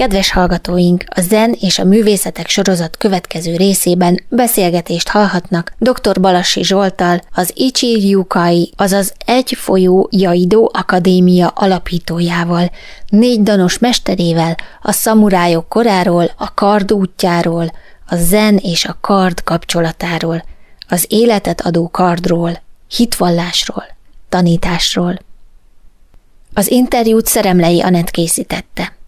Kedves hallgatóink, a Zen és a művészetek sorozat következő részében beszélgetést hallhatnak dr. Balassi Zsoltal, az Ichi Ryukai, azaz Egy folyó Jaido Akadémia alapítójával, négy danos mesterével, a szamurájok koráról, a kard útjáról, a zen és a kard kapcsolatáról, az életet adó kardról, hitvallásról, tanításról. Az interjút Szeremlei Anett készítette.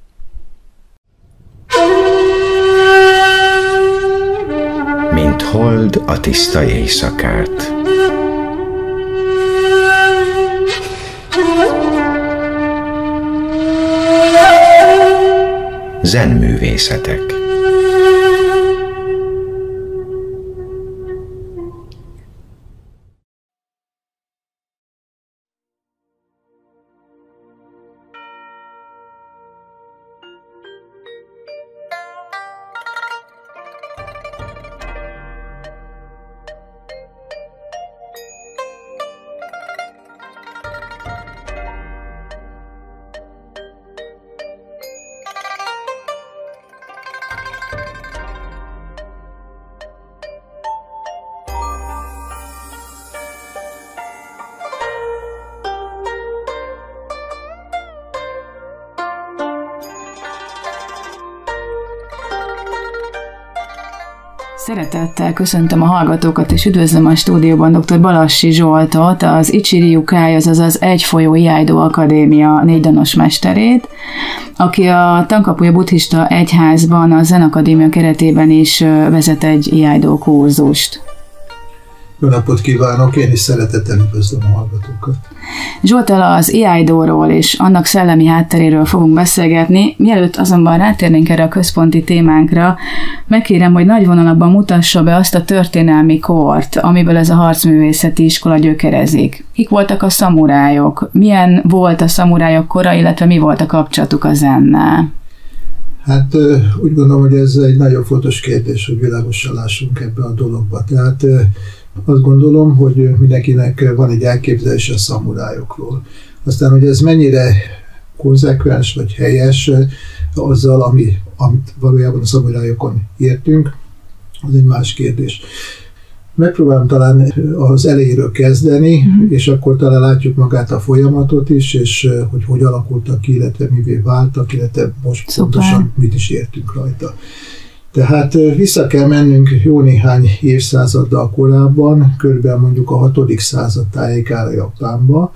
Mint hold a tiszta éjszakát. Zenművészetek. Szeretettel köszöntöm a hallgatókat, és üdvözlöm a stúdióban dr. Balassi Zsoltot, az Ichiri Kai, azaz az Egyfolyó Iaido Akadémia négydanos mesterét, aki a Tankapuja Buddhista Egyházban a Zen Akadémia keretében is vezet egy Iaido kurzust. Jó napot kívánok, én is szeretettel üdvözlöm a hallgatókat. Zsoltal az iaido és annak szellemi hátteréről fogunk beszélgetni. Mielőtt azonban rátérnénk erre a központi témánkra, megkérem, hogy nagy vonalakban mutassa be azt a történelmi kort, amiből ez a harcművészeti iskola gyökerezik. Kik voltak a szamurájok? Milyen volt a szamurájok kora, illetve mi volt a kapcsolatuk a zennel? Hát úgy gondolom, hogy ez egy nagyon fontos kérdés, hogy világosan lássunk ebbe a dologba. Tehát azt gondolom, hogy mindenkinek van egy elképzelés a szamurájokról. Aztán, hogy ez mennyire konzekvens vagy helyes azzal, ami, amit valójában a szamurájokon értünk, az egy más kérdés. Megpróbálom talán az elejéről kezdeni, mm. és akkor talán látjuk magát a folyamatot is, és hogy hogy alakultak ki, illetve mivé váltak, illetve most Szuper. pontosan mit is értünk rajta. Tehát vissza kell mennünk jó néhány évszázaddal korábban, körülbelül mondjuk a 6. század tájékára Japánba.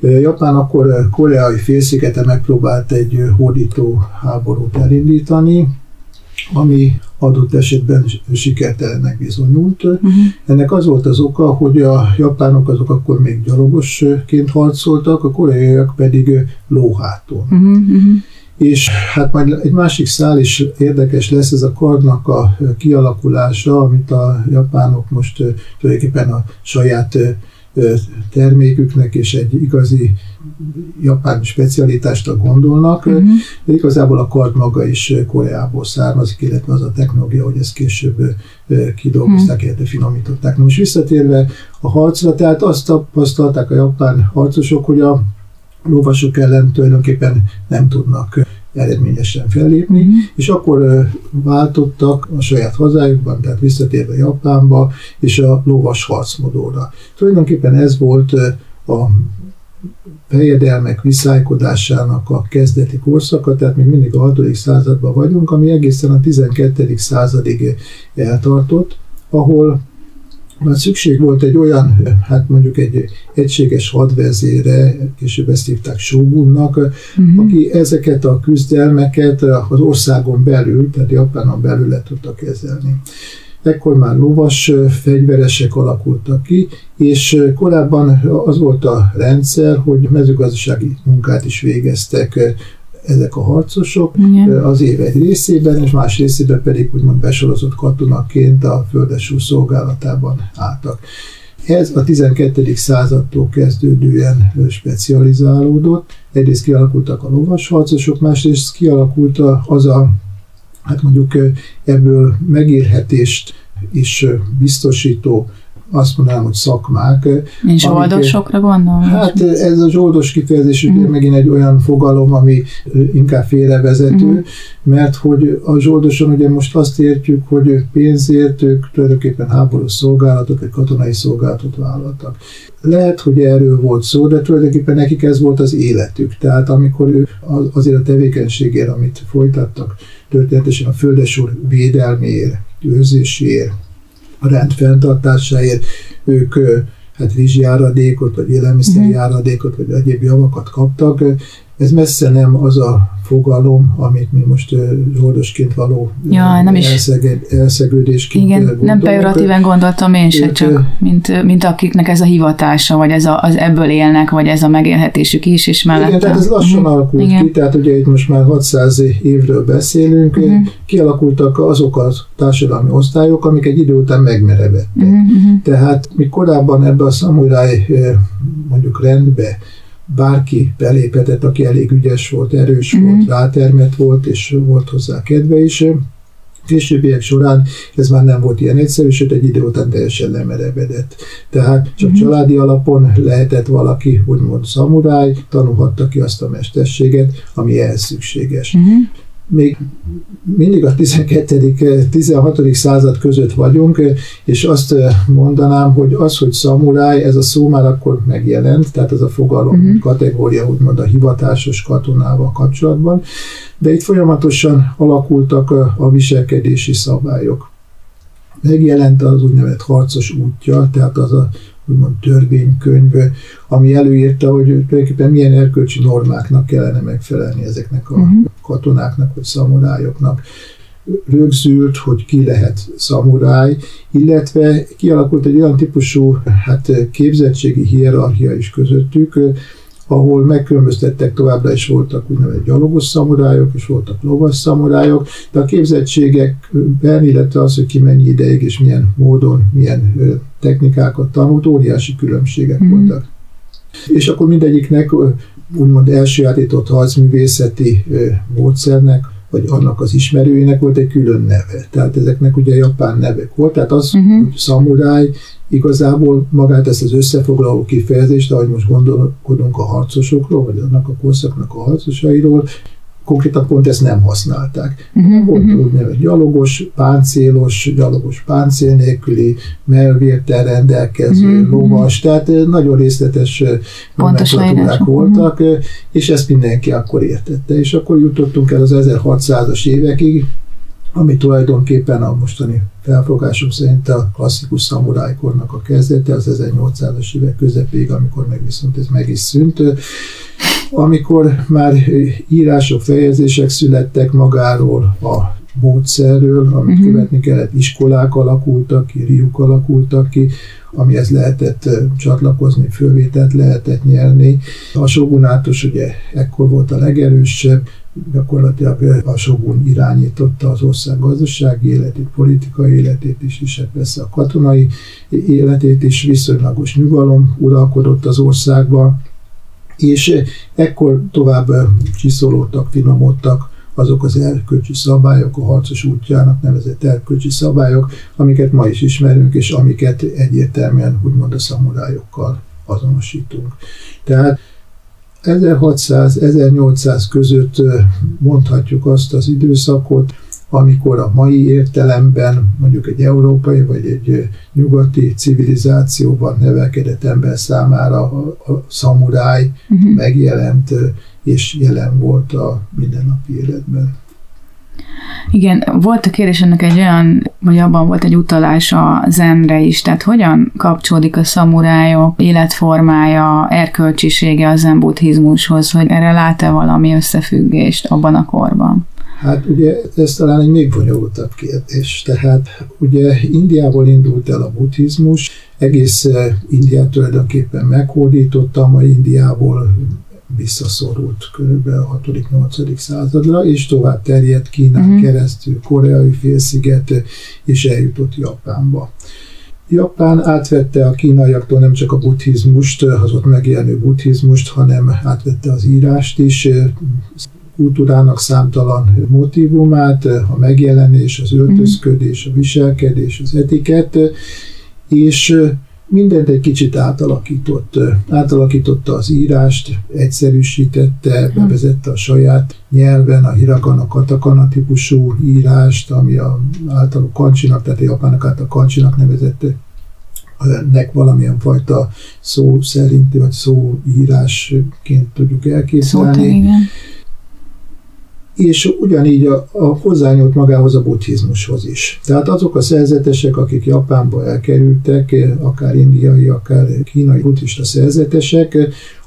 Uh-huh. Japán akkor koreai félszigete megpróbált egy hódító háborút elindítani, ami adott esetben sikertelennek bizonyult. Uh-huh. Ennek az volt az oka, hogy a japánok azok akkor még gyalogosként harcoltak, a koreaiak pedig lóháton. Uh-huh. És hát majd egy másik szál is érdekes lesz, ez a kardnak a kialakulása, amit a japánok most tulajdonképpen a saját terméküknek és egy igazi japán specialitást gondolnak, uh-huh. de igazából a kard maga is Koreából származik, illetve az a technológia, hogy ezt később kidolgozták, uh-huh. illetve finomították. Na most visszatérve a harcra, tehát azt tapasztalták a japán harcosok, hogy a lovasok ellen tulajdonképpen nem tudnak eredményesen fellépni, mm-hmm. és akkor váltottak a saját hazájukban, tehát visszatérve Japánba, és a lovas harcmodóra. Tulajdonképpen ez volt a fejedelmek viszálykodásának a kezdeti korszaka, tehát még mindig a 6. században vagyunk, ami egészen a 12. századig eltartott, ahol már szükség volt egy olyan, hát mondjuk egy egységes hadvezére, később ezt hívták Shogunnak, uh-huh. aki ezeket a küzdelmeket az országon belül, tehát Japánon belül le tudta kezelni. Ekkor már lovas fegyveresek alakultak ki, és korábban az volt a rendszer, hogy mezőgazdasági munkát is végeztek ezek a harcosok Igen. az év egy részében, és más részében pedig úgymond besorozott katonaként a földesúr szolgálatában álltak. Ez a 12. századtól kezdődően specializálódott. Egyrészt kialakultak a lovas harcosok, másrészt kialakult az a, hát mondjuk ebből megérhetést is biztosító azt mondanám, hogy szakmák. És zsoldosokra gondolom? Hát ez a zsoldos kifejezés mm. ugye megint egy olyan fogalom, ami inkább félrevezető, mm. mert hogy a zsoldoson ugye most azt értjük, hogy pénzért ők tulajdonképpen háborús szolgálatot, vagy katonai szolgálatot vállaltak. Lehet, hogy erről volt szó, de tulajdonképpen nekik ez volt az életük. Tehát amikor ők azért a tevékenységért, amit folytattak, történetesen a földesúr védelméért, őrzéséért, a rend fenntartásáért, ők hát rizsjáradékot, vagy élelmiszerjáradékot, vagy egyéb javakat kaptak. Ez messze nem az a fogalom, amit mi most zsoldosként való ja, nem is. Elszeged, elszegődésként Igen, gondolunk. nem pejoratíven gondoltam én se, csak mint, mint akiknek ez a hivatása, vagy ez a, az ebből élnek, vagy ez a megélhetésük is, és mellett. Igen, tehát ez lassan uh-huh. alakult Igen. ki, tehát ugye itt most már 600 évről beszélünk, uh-huh. kialakultak azok a társadalmi osztályok, amik egy idő után megmerevettek. Uh-huh. Tehát mi korábban ebbe a szamuráj mondjuk rendbe bárki beléphetett, aki elég ügyes volt, erős mm-hmm. volt, rátermet volt, és volt hozzá kedve is. Későbbiek során ez már nem volt ilyen egyszerű, sőt egy idő után teljesen lemerevedett. Tehát csak mm-hmm. családi alapon lehetett valaki, úgymond szamuráj, tanulhatta ki azt a mesterséget, ami ehhez szükséges. Mm-hmm még mindig a 12. 16. század között vagyunk, és azt mondanám, hogy az, hogy szamuráj, ez a szó már akkor megjelent, tehát ez a fogalom uh-huh. kategória, úgymond a hivatásos katonával kapcsolatban, de itt folyamatosan alakultak a viselkedési szabályok. Megjelent az úgynevezett harcos útja, tehát az a úgymond törvénykönyv, ami előírta, hogy tulajdonképpen milyen erkölcsi normáknak kellene megfelelni ezeknek a uh-huh. katonáknak vagy szamurájoknak rögzült, hogy ki lehet szamuráj, illetve kialakult egy olyan típusú hát, képzettségi hierarchia is közöttük, ahol megkülönböztettek, továbbra is voltak úgynevezett gyalogos szamurájok, és voltak lovas szamurájok, de a képzettségekben, illetve az, hogy ki mennyi ideig és milyen módon, milyen technikákat tanult, óriási különbségek mm. voltak. És akkor mindegyiknek úgymond elsőjátított harcművészeti módszernek vagy annak az ismerőjének volt egy külön neve. Tehát ezeknek ugye japán nevek volt, tehát az, uh-huh. hogy szamuráj igazából magát ezt az összefoglaló kifejezést, ahogy most gondolkodunk a harcosokról, vagy annak a korszaknak a harcosairól, konkrétan pont ezt nem használták. Uh-huh, Volt uh-huh. úgynevezett gyalogos, páncélos, gyalogos páncél nélküli, melvértel rendelkező, uh-huh. lovas, tehát nagyon részletes nomenklatúrák voltak, uh-huh. és ezt mindenki akkor értette. És akkor jutottunk el az 1600-as évekig, ami tulajdonképpen a mostani felfogásunk szerint a klasszikus szamurájkornak a kezdete, az 1800-as évek közepéig, amikor meg viszont ez meg is szűnt amikor már írások, fejezések születtek magáról a módszerről, amit uh-huh. követni kellett, iskolák alakultak ki, riuk alakultak ki, amihez lehetett csatlakozni, fölvételt lehetett nyerni. A sogunátus ugye ekkor volt a legerősebb, gyakorlatilag a sogun irányította az ország gazdasági életét, politikai életét is, és hát persze a katonai életét is, viszonylagos nyugalom uralkodott az országban, és eh, ekkor tovább eh, csiszolódtak, finomodtak azok az erkölcsi szabályok, a harcos útjának nevezett erkölcsi szabályok, amiket ma is ismerünk, és amiket egyértelműen úgymond a szamurájokkal azonosítunk. Tehát 1600-1800 között mondhatjuk azt az időszakot, amikor a mai értelemben mondjuk egy európai vagy egy nyugati civilizációban nevelkedett ember számára a, a szamuráj uh-huh. megjelent és jelen volt a mindennapi életben. Igen, volt a kérdés ennek egy olyan, vagy abban volt egy utalás a zenre is, tehát hogyan kapcsolódik a szamurájok életformája, erkölcsisége a zen buddhizmushoz, hogy erre lát-e valami összefüggést abban a korban? Hát ugye ez talán egy még bonyolultabb kérdés. Tehát ugye Indiából indult el a buddhizmus, egész eh, Indiát tulajdonképpen meghódította, mai Indiából visszaszorult a 6.-8. századra, és tovább terjedt Kínán uh-huh. keresztül, koreai félsziget, és eljutott Japánba. Japán átvette a kínaiaktól nem csak a buddhizmust, az ott megjelenő buddhizmust, hanem átvette az írást is, kultúrának számtalan motivumát, a megjelenés, az öltözködés, a viselkedés, az etikett, és mindent egy kicsit átalakított. Átalakította az írást, egyszerűsítette, hm. bevezette a saját nyelven a hiragana, katakana típusú írást, ami a általuk kancsinak, tehát a japánok által kancsinak nevezette nek valamilyen fajta szó szerinti, vagy szóírásként tudjuk elképzelni. Szóval, igen és ugyanígy a, a hozzányúlt magához a buddhizmushoz is. Tehát azok a szerzetesek, akik Japánba elkerültek, akár indiai, akár kínai buddhista szerzetesek,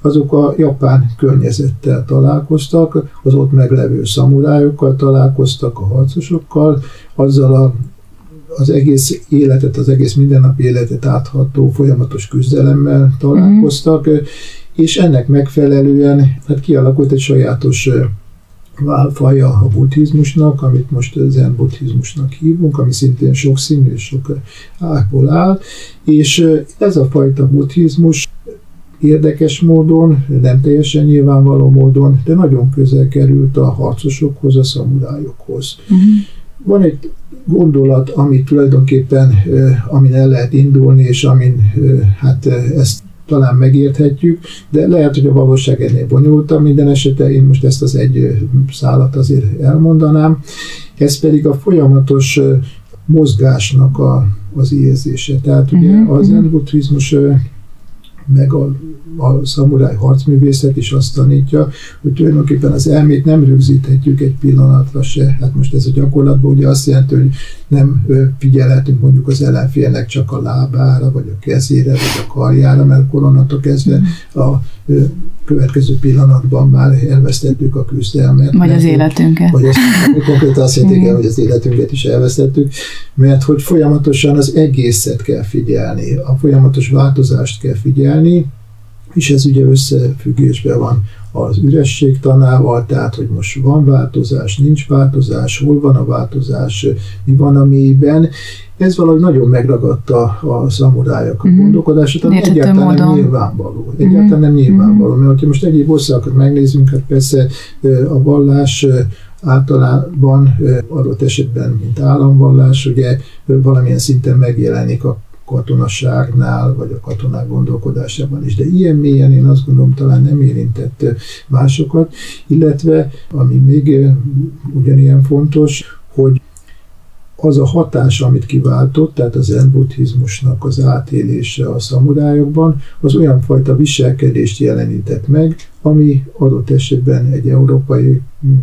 azok a japán környezettel találkoztak, az ott meglevő szamurájokkal találkoztak, a harcosokkal, azzal a az egész életet, az egész mindennapi életet átható folyamatos küzdelemmel találkoztak, mm. és ennek megfelelően hát kialakult egy sajátos válfaja a buddhizmusnak, amit most zen buddhizmusnak hívunk, ami szintén sokszínű és sok ágból áll, és ez a fajta buddhizmus érdekes módon, nem teljesen nyilvánvaló módon, de nagyon közel került a harcosokhoz, a szamurájokhoz. Uh-huh. Van egy gondolat, ami tulajdonképpen, amin el lehet indulni, és amin hát ezt talán megérthetjük, de lehet, hogy a valóság ennél bonyolultabb minden esetre, én most ezt az egy szállat azért elmondanám. Ez pedig a folyamatos mozgásnak a, az érzése. Tehát ugye uh-huh, az uh-huh meg a, a szamuráj harcművészet is azt tanítja, hogy tulajdonképpen az elmét nem rögzíthetjük egy pillanatra se. Hát most ez a gyakorlatban ugye azt jelenti, hogy nem figyelhetünk mondjuk az ellenfélnek csak a lábára, vagy a kezére, vagy a karjára, mert onnantól kezdve a következő pillanatban már elvesztettük a küzdelmet. Vagy az életünket. Vagy azt, konkrétan azt jelenti, hogy az életünket is elvesztettük, mert hogy folyamatosan az egészet kell figyelni, a folyamatos változást kell figyelni, és ez ugye összefüggésben van az üresség tanával, tehát hogy most van változás, nincs változás, hol van a változás, mi van a mélyben. Ez valahogy nagyon megragadta a szamurájak a mm-hmm. gondolkodását, ami egyáltalán módon. nem nyilvánvaló. Egyáltalán mm-hmm. nem nyilvánvaló, mert ha most egyéb országokat megnézzünk, hát persze a vallás általában adott esetben, mint államvallás, ugye valamilyen szinten megjelenik a katonaságnál, vagy a katonák gondolkodásában is. De ilyen mélyen én azt gondolom talán nem érintett másokat, illetve ami még ugyanilyen fontos, hogy az a hatás, amit kiváltott, tehát az zen buddhizmusnak az átélése a szamurájokban, az olyan fajta viselkedést jelenített meg, ami adott esetben egy európai hm,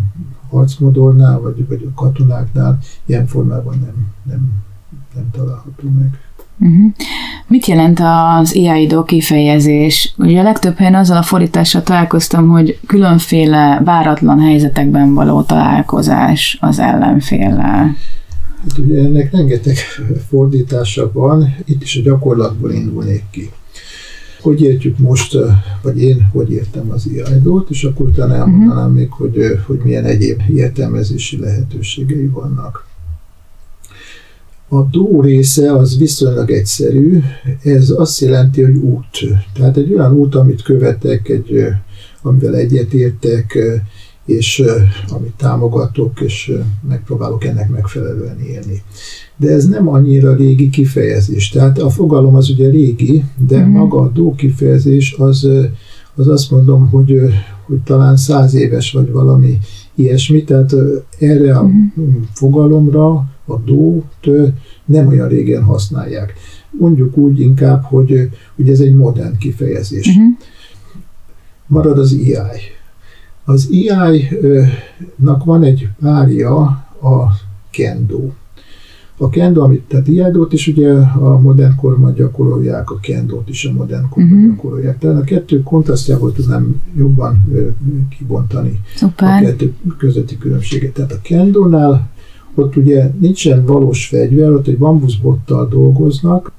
harcmodornál, vagy, vagy a katonáknál ilyen formában nem, nem, nem található meg. Uh-huh. Mit jelent az IAIDO kifejezés? Ugye a legtöbb helyen azzal a fordítással találkoztam, hogy különféle váratlan helyzetekben való találkozás az ellenféllel. Hát ugye ennek rengeteg fordítása van, itt is a gyakorlatból indulnék ki. Hogy értjük most, vagy én hogy értem az IAIDO-t, és akkor utána elmondanám uh-huh. még, hogy, hogy milyen egyéb értelmezési lehetőségei vannak. A dó része az viszonylag egyszerű, ez azt jelenti, hogy út. Tehát egy olyan út, amit követek, egy, amivel egyetértek, és amit támogatok, és megpróbálok ennek megfelelően élni. De ez nem annyira régi kifejezés. Tehát a fogalom az ugye régi, de mm-hmm. maga a dó kifejezés az, az azt mondom, hogy, hogy talán száz éves vagy valami ilyesmi, tehát erre a mm-hmm. fogalomra a dót nem olyan régen használják. Mondjuk úgy inkább, hogy, hogy ez egy modern kifejezés. Uh-huh. Marad az EI. Az EI-nak van egy párja a kendo. A kendo, amit, tehát iádót is ugye a modern korban gyakorolják, a kendót is a modern korban uh-huh. gyakorolják. Tehát a kettő kontrasztjából tudnám jobban kibontani Super. a kettő közötti különbséget. Tehát a kendónál ott ugye nincsen valós fegyver, ott egy bambuszbottal dolgoznak,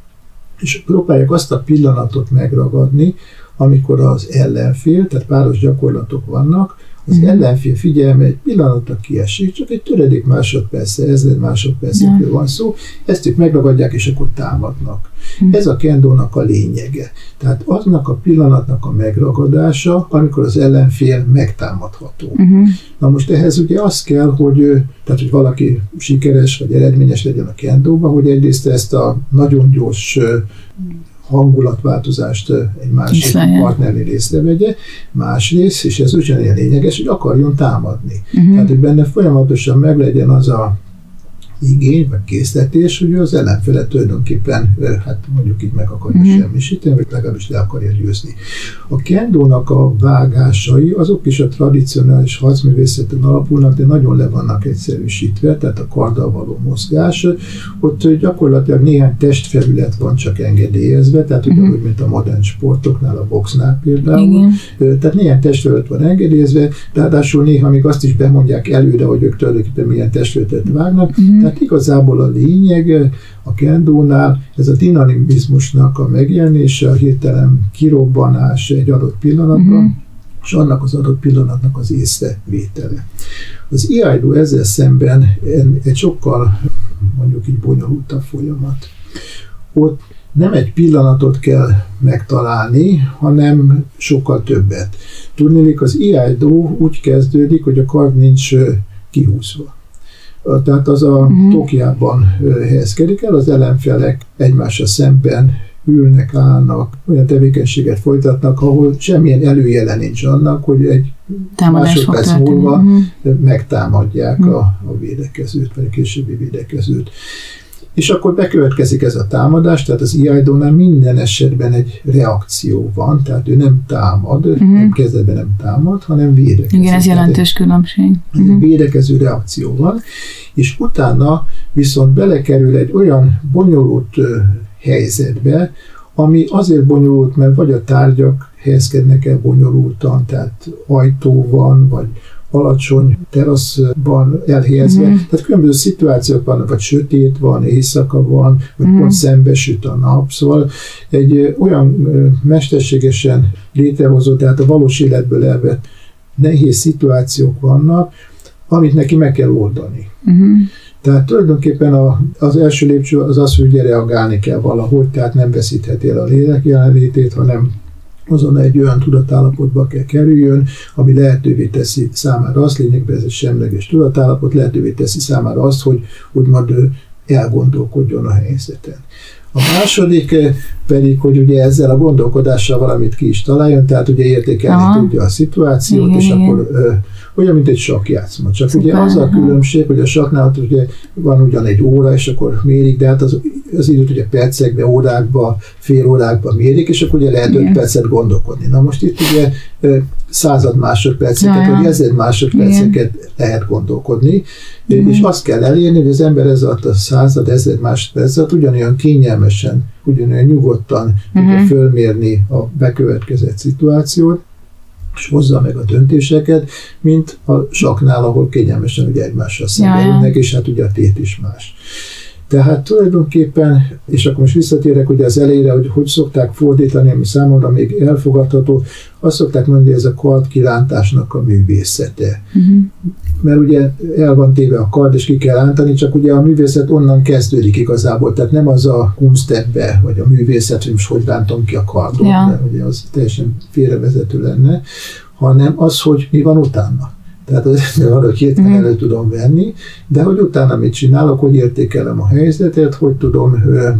és próbálják azt a pillanatot megragadni, amikor az ellenfél, tehát páros gyakorlatok vannak, az uh-huh. ellenfél figyelme egy pillanatra kiesik, csak egy töredék másodperce, ezred másodpercekről uh-huh. van szó, ezt ők megragadják, és akkor támadnak. Uh-huh. Ez a kendónak a lényege. Tehát aznak a pillanatnak a megragadása, amikor az ellenfél megtámadható. Uh-huh. Na most ehhez ugye az kell, hogy, tehát, hogy valaki sikeres vagy eredményes legyen a kendóban, hogy egyrészt ezt a nagyon gyors hangulatváltozást egy másik Viszlaján. partnernél észrevegye, másrészt, és ez ugyanilyen lényeges, hogy akarjon támadni. Uh-huh. Tehát, hogy benne folyamatosan meglegyen az a igény, vagy készletés, hogy az ellenfele tulajdonképpen, hát mondjuk így meg akarja uh-huh. semmisíteni, vagy legalábbis le akarja győzni. A kendónak a vágásai, azok is a tradicionális harcművészeten alapulnak, de nagyon le vannak egyszerűsítve, tehát a karddal való mozgás. Ott gyakorlatilag néhány testfelület van csak engedélyezve, tehát uh-huh. ugyanúgy, mint a modern sportoknál, a boxnál például. Igen. Tehát néhány testfelület van engedélyezve, ráadásul néha még azt is bemondják előre, hogy ők tulajdonképpen milyen testfelületet vágnak. Uh-huh. Tehát igazából a lényeg a kendónál ez a dinamizmusnak a megjelenése, a hirtelen kirobbanás egy adott pillanatban, uh-huh. és annak az adott pillanatnak az észrevétele. Az IAIDO ezzel szemben egy sokkal mondjuk így bonyolultabb folyamat. Ott nem egy pillanatot kell megtalálni, hanem sokkal többet. Tudnélik, az IAIDO úgy kezdődik, hogy a kard nincs kihúzva tehát az a uh-huh. Tokiában helyezkedik el, az ellenfelek egymásra szemben ülnek, állnak, olyan tevékenységet folytatnak, ahol semmilyen előjele nincs annak, hogy egy Támadás másodperc múlva uh-huh. megtámadják uh-huh. a, a védekezőt, vagy a későbbi védekezőt. És akkor bekövetkezik ez a támadás, tehát az iaidónál minden esetben egy reakció van, tehát ő nem támad, uh-huh. nem kezdetben nem támad, hanem védekező. Igen, ez jelentős különbség. Uh-huh. Védekező reakció van, és utána viszont belekerül egy olyan bonyolult helyzetbe, ami azért bonyolult, mert vagy a tárgyak helyezkednek el bonyolultan, tehát ajtó van, vagy alacsony teraszban elhelyezve. Mm. Tehát különböző szituációk vannak, vagy sötét van, éjszaka van, vagy mm. pont szembesüt a nap. Szóval egy olyan mesterségesen létrehozott, tehát a valós életből elvett nehéz szituációk vannak, amit neki meg kell oldani. Mm. Tehát tulajdonképpen a, az első lépcső az az, hogy reagálni kell valahogy, tehát nem veszítheti el a lélek jelenlétét, hanem azon egy olyan tudatállapotba kell kerüljön, ami lehetővé teszi számára azt, lényegben ez egy semleges tudatállapot, lehetővé teszi számára azt, hogy úgymond elgondolkodjon a helyzeten. A második pedig, hogy ugye ezzel a gondolkodással valamit ki is találjon, tehát ugye értékelni Aha. tudja a szituációt, igen, és igen. akkor olyan, mint egy sakjátszma. Csak Szuper, ugye az a különbség, hogy a saknál ugye van ugyan egy óra, és akkor mérik, de hát az, az időt ugye percekbe, órákba, fél órákba mérik, és akkor ugye lehet öt percet gondolkodni. Na most itt ugye század másodperceket, vagy ezer másodperceket Igen. lehet gondolkodni, Igen. és azt kell elérni, hogy az ember ez alatt a század, ezer másodpercet ugyanolyan kényelmesen, ugyanolyan nyugodtan uh-huh. tudja fölmérni a bekövetkezett szituációt, hozza meg a döntéseket, mint a saknál, ahol kényelmesen ugye egymással szemben ja, és hát ugye a tét is más. Tehát tulajdonképpen, és akkor most visszatérek ugye az elejére, hogy hogy szokták fordítani, ami számomra még elfogadható, azt szokták mondani, hogy ez a kard kirántásnak a művészete. Uh-huh. Mert ugye el van téve a kard, és ki kell rántani, csak ugye a művészet onnan kezdődik igazából, tehát nem az a kunstebbe, vagy a művészet, hogy most hogy rántom ki a kardot, ja. mert ugye az teljesen félrevezető lenne, hanem az, hogy mi van utána. Tehát ezt valahogy hirtelen elő tudom venni, de hogy utána mit csinálok, hogy értékelem a helyzetet, hogy tudom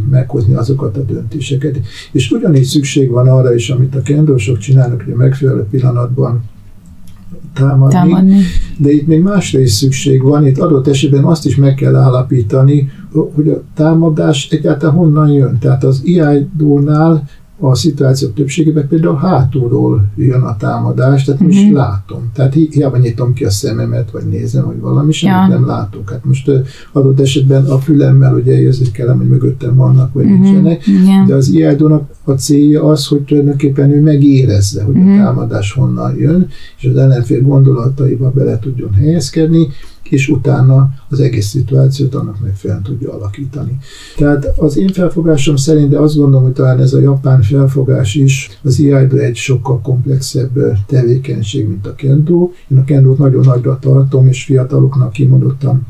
meghozni azokat a döntéseket. És ugyanígy szükség van arra is, amit a kendósok csinálnak, hogy a megfelelő pillanatban támadni, támadni. De itt még másra is szükség van, itt adott esetben azt is meg kell állapítani, hogy a támadás egyáltalán honnan jön. Tehát az IIDO-nál a szituációk többségében például hátulról jön a támadás, tehát uh-huh. most látom. Tehát hiába nyitom ki a szememet, vagy nézem, hogy valami, semmit ja. nem látok. Hát most adott esetben a fülemmel ugye érzékelem, hogy mögöttem vannak, vagy uh-huh. nincsenek, yeah. de az iáldónak a célja az, hogy tulajdonképpen ő megérezze, hogy uh-huh. a támadás honnan jön, és az ellenfél gondolataiba bele tudjon helyezkedni, és utána az egész szituációt annak megfelelően tudja alakítani. Tehát az én felfogásom szerint, de azt gondolom, hogy talán ez a japán felfogás is, az iaido egy sokkal komplexebb tevékenység, mint a kendo. Én a kendót nagyon nagyra tartom, és fiataloknak kimondottan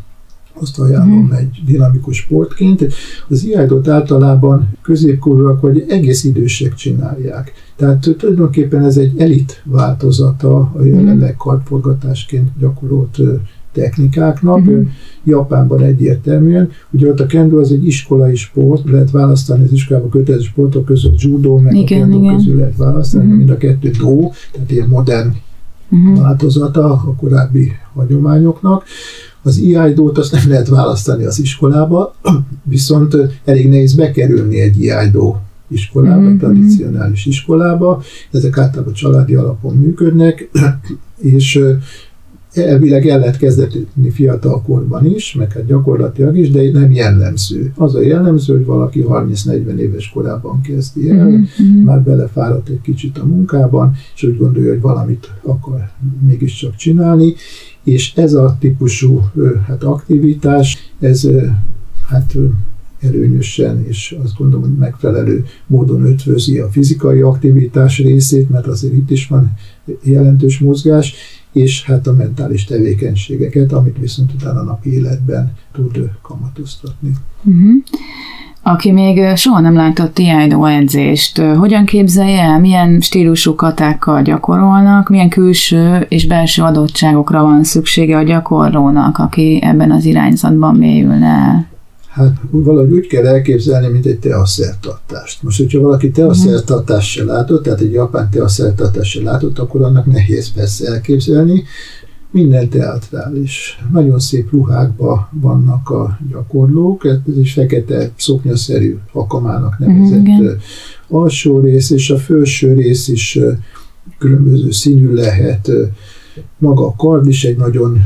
azt ajánlom mm. egy dinamikus sportként. Az iájdot általában középkorúak vagy egész idősek csinálják. Tehát tulajdonképpen ez egy elit változata a jelenleg kartforgatásként gyakorolt technikáknak. Mm-hmm. Japánban egyértelműen. Ugye ott a kendo az egy iskolai sport, lehet választani az iskolában kötelező sportok között judo, meg igen, a kendo igen. közül lehet választani, mm-hmm. mind a kettő do, tehát ilyen modern mm-hmm. változata a korábbi hagyományoknak. Az iájdót azt nem lehet választani az iskolába, viszont elég nehéz bekerülni egy iájdó iskolába, mm-hmm. tradicionális iskolába. Ezek általában családi alapon működnek, és elvileg el lehet kezdetni fiatal korban is, meg hát gyakorlatilag is, de nem jellemző. Az a jellemző, hogy valaki 30-40 éves korában kezdi el, mm-hmm. már belefáradt egy kicsit a munkában, és úgy gondolja, hogy valamit akar mégiscsak csinálni, és ez a típusú hát aktivitás, ez hát előnyösen, és azt gondolom, hogy megfelelő módon ötvözi a fizikai aktivitás részét, mert azért itt is van jelentős mozgás, és hát a mentális tevékenységeket, amit viszont utána a napi életben tud kamatoztatni. Uh-huh. Aki még soha nem látott Tiaidó edzést, hogyan képzelje el, milyen stílusú katákkal gyakorolnak, milyen külső és belső adottságokra van szüksége a gyakorlónak, aki ebben az irányzatban mélyülne el? Hát valahogy úgy kell elképzelni, mint egy teaszertartást. Most, hogyha valaki teaszertartást se látott, tehát egy japán teaszertartást se látott, akkor annak nehéz persze elképzelni. Minden teatrális. Nagyon szép ruhákban vannak a gyakorlók, ez egy fekete szoknyaszerű akamának nevezett uh-huh, alsó rész, és a felső rész is különböző színű lehet, maga a kard is egy nagyon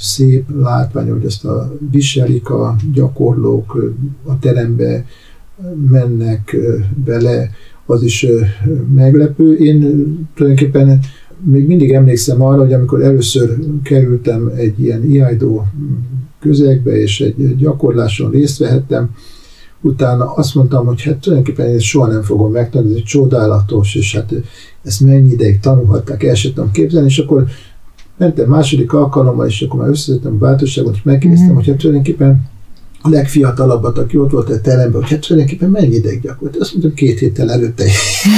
szép látvány, hogy ezt a viselik a gyakorlók, a terembe mennek bele, az is meglepő. Én tulajdonképpen még mindig emlékszem arra, hogy amikor először kerültem egy ilyen IAIDO közegbe, és egy gyakorláson részt vehettem, utána azt mondtam, hogy hát tulajdonképpen ezt soha nem fogom megtanulni, ez egy csodálatos, és hát ezt mennyi ideig tanulhatták, el sem tudom képzelni, és akkor mentem második alkalommal, és akkor már összeszedtem a bátorságot, és megkérdeztem, mm-hmm. hogy hát tulajdonképpen a legfiatalabbat, aki ott volt a teremben, hogy hát tulajdonképpen mennyi ideig gyakorolt. Azt mondtam, két héttel előtte,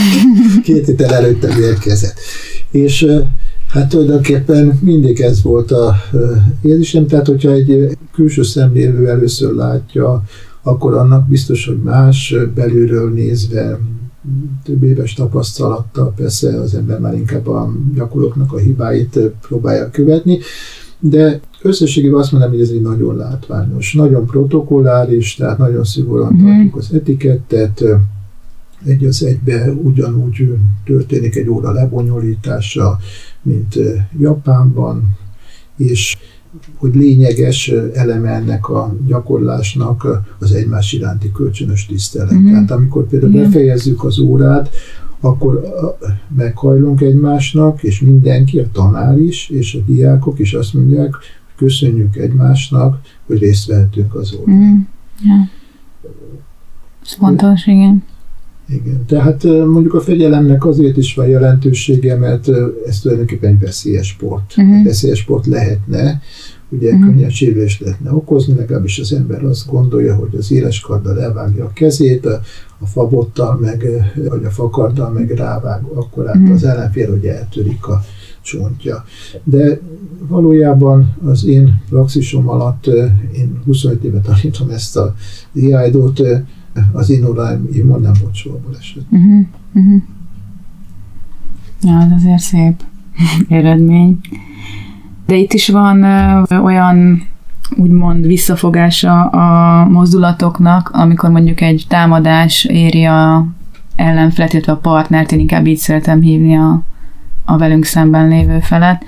két héttel előtte érkezett. És hát tulajdonképpen mindig ez volt a érzésem, tehát hogyha egy külső szemlélő először látja, akkor annak biztos, hogy más belülről nézve több éves tapasztalattal persze az ember már inkább a gyakorlóknak a hibáit próbálja követni, de összességében azt mondom, hogy ez egy nagyon látványos, nagyon protokolláris, tehát nagyon szigorúan mm-hmm. tartjuk az etikettet, egy az egybe ugyanúgy történik egy óra lebonyolítása, mint Japánban, és hogy lényeges eleme ennek a gyakorlásnak az egymás iránti kölcsönös tisztelet. Mm-hmm. Tehát amikor például Igen. befejezzük az órát, akkor meghajlunk egymásnak, és mindenki, a tanár is, és a diákok is azt mondják, hogy köszönjük egymásnak, hogy részt vehetünk az órán. Mm. Ja. Ez fontos, igen. Igen, tehát mondjuk a fegyelemnek azért is van jelentősége, mert ez tulajdonképpen egy veszélyes sport. Uh-huh. Egy veszélyes sport lehetne, ugye uh-huh. könnyen sérülést lehetne okozni, legalábbis az ember azt gondolja, hogy az éles karddal elvágja a kezét, a, a fabottal meg, vagy a fakarddal meg rávág, akkor át uh-huh. az ellenfél, hogy eltörik a csontja. De valójában az én praxisom alatt, én 25 éve tanítom ezt a diájdót, az én nem volt soha baleset. Uh-huh, uh-huh. Ja, ez azért szép eredmény. De itt is van uh, olyan úgymond visszafogása a mozdulatoknak, amikor mondjuk egy támadás éri a ellenfelet, illetve a partnert, én inkább így szeretem hívni a, a velünk szemben lévő felet.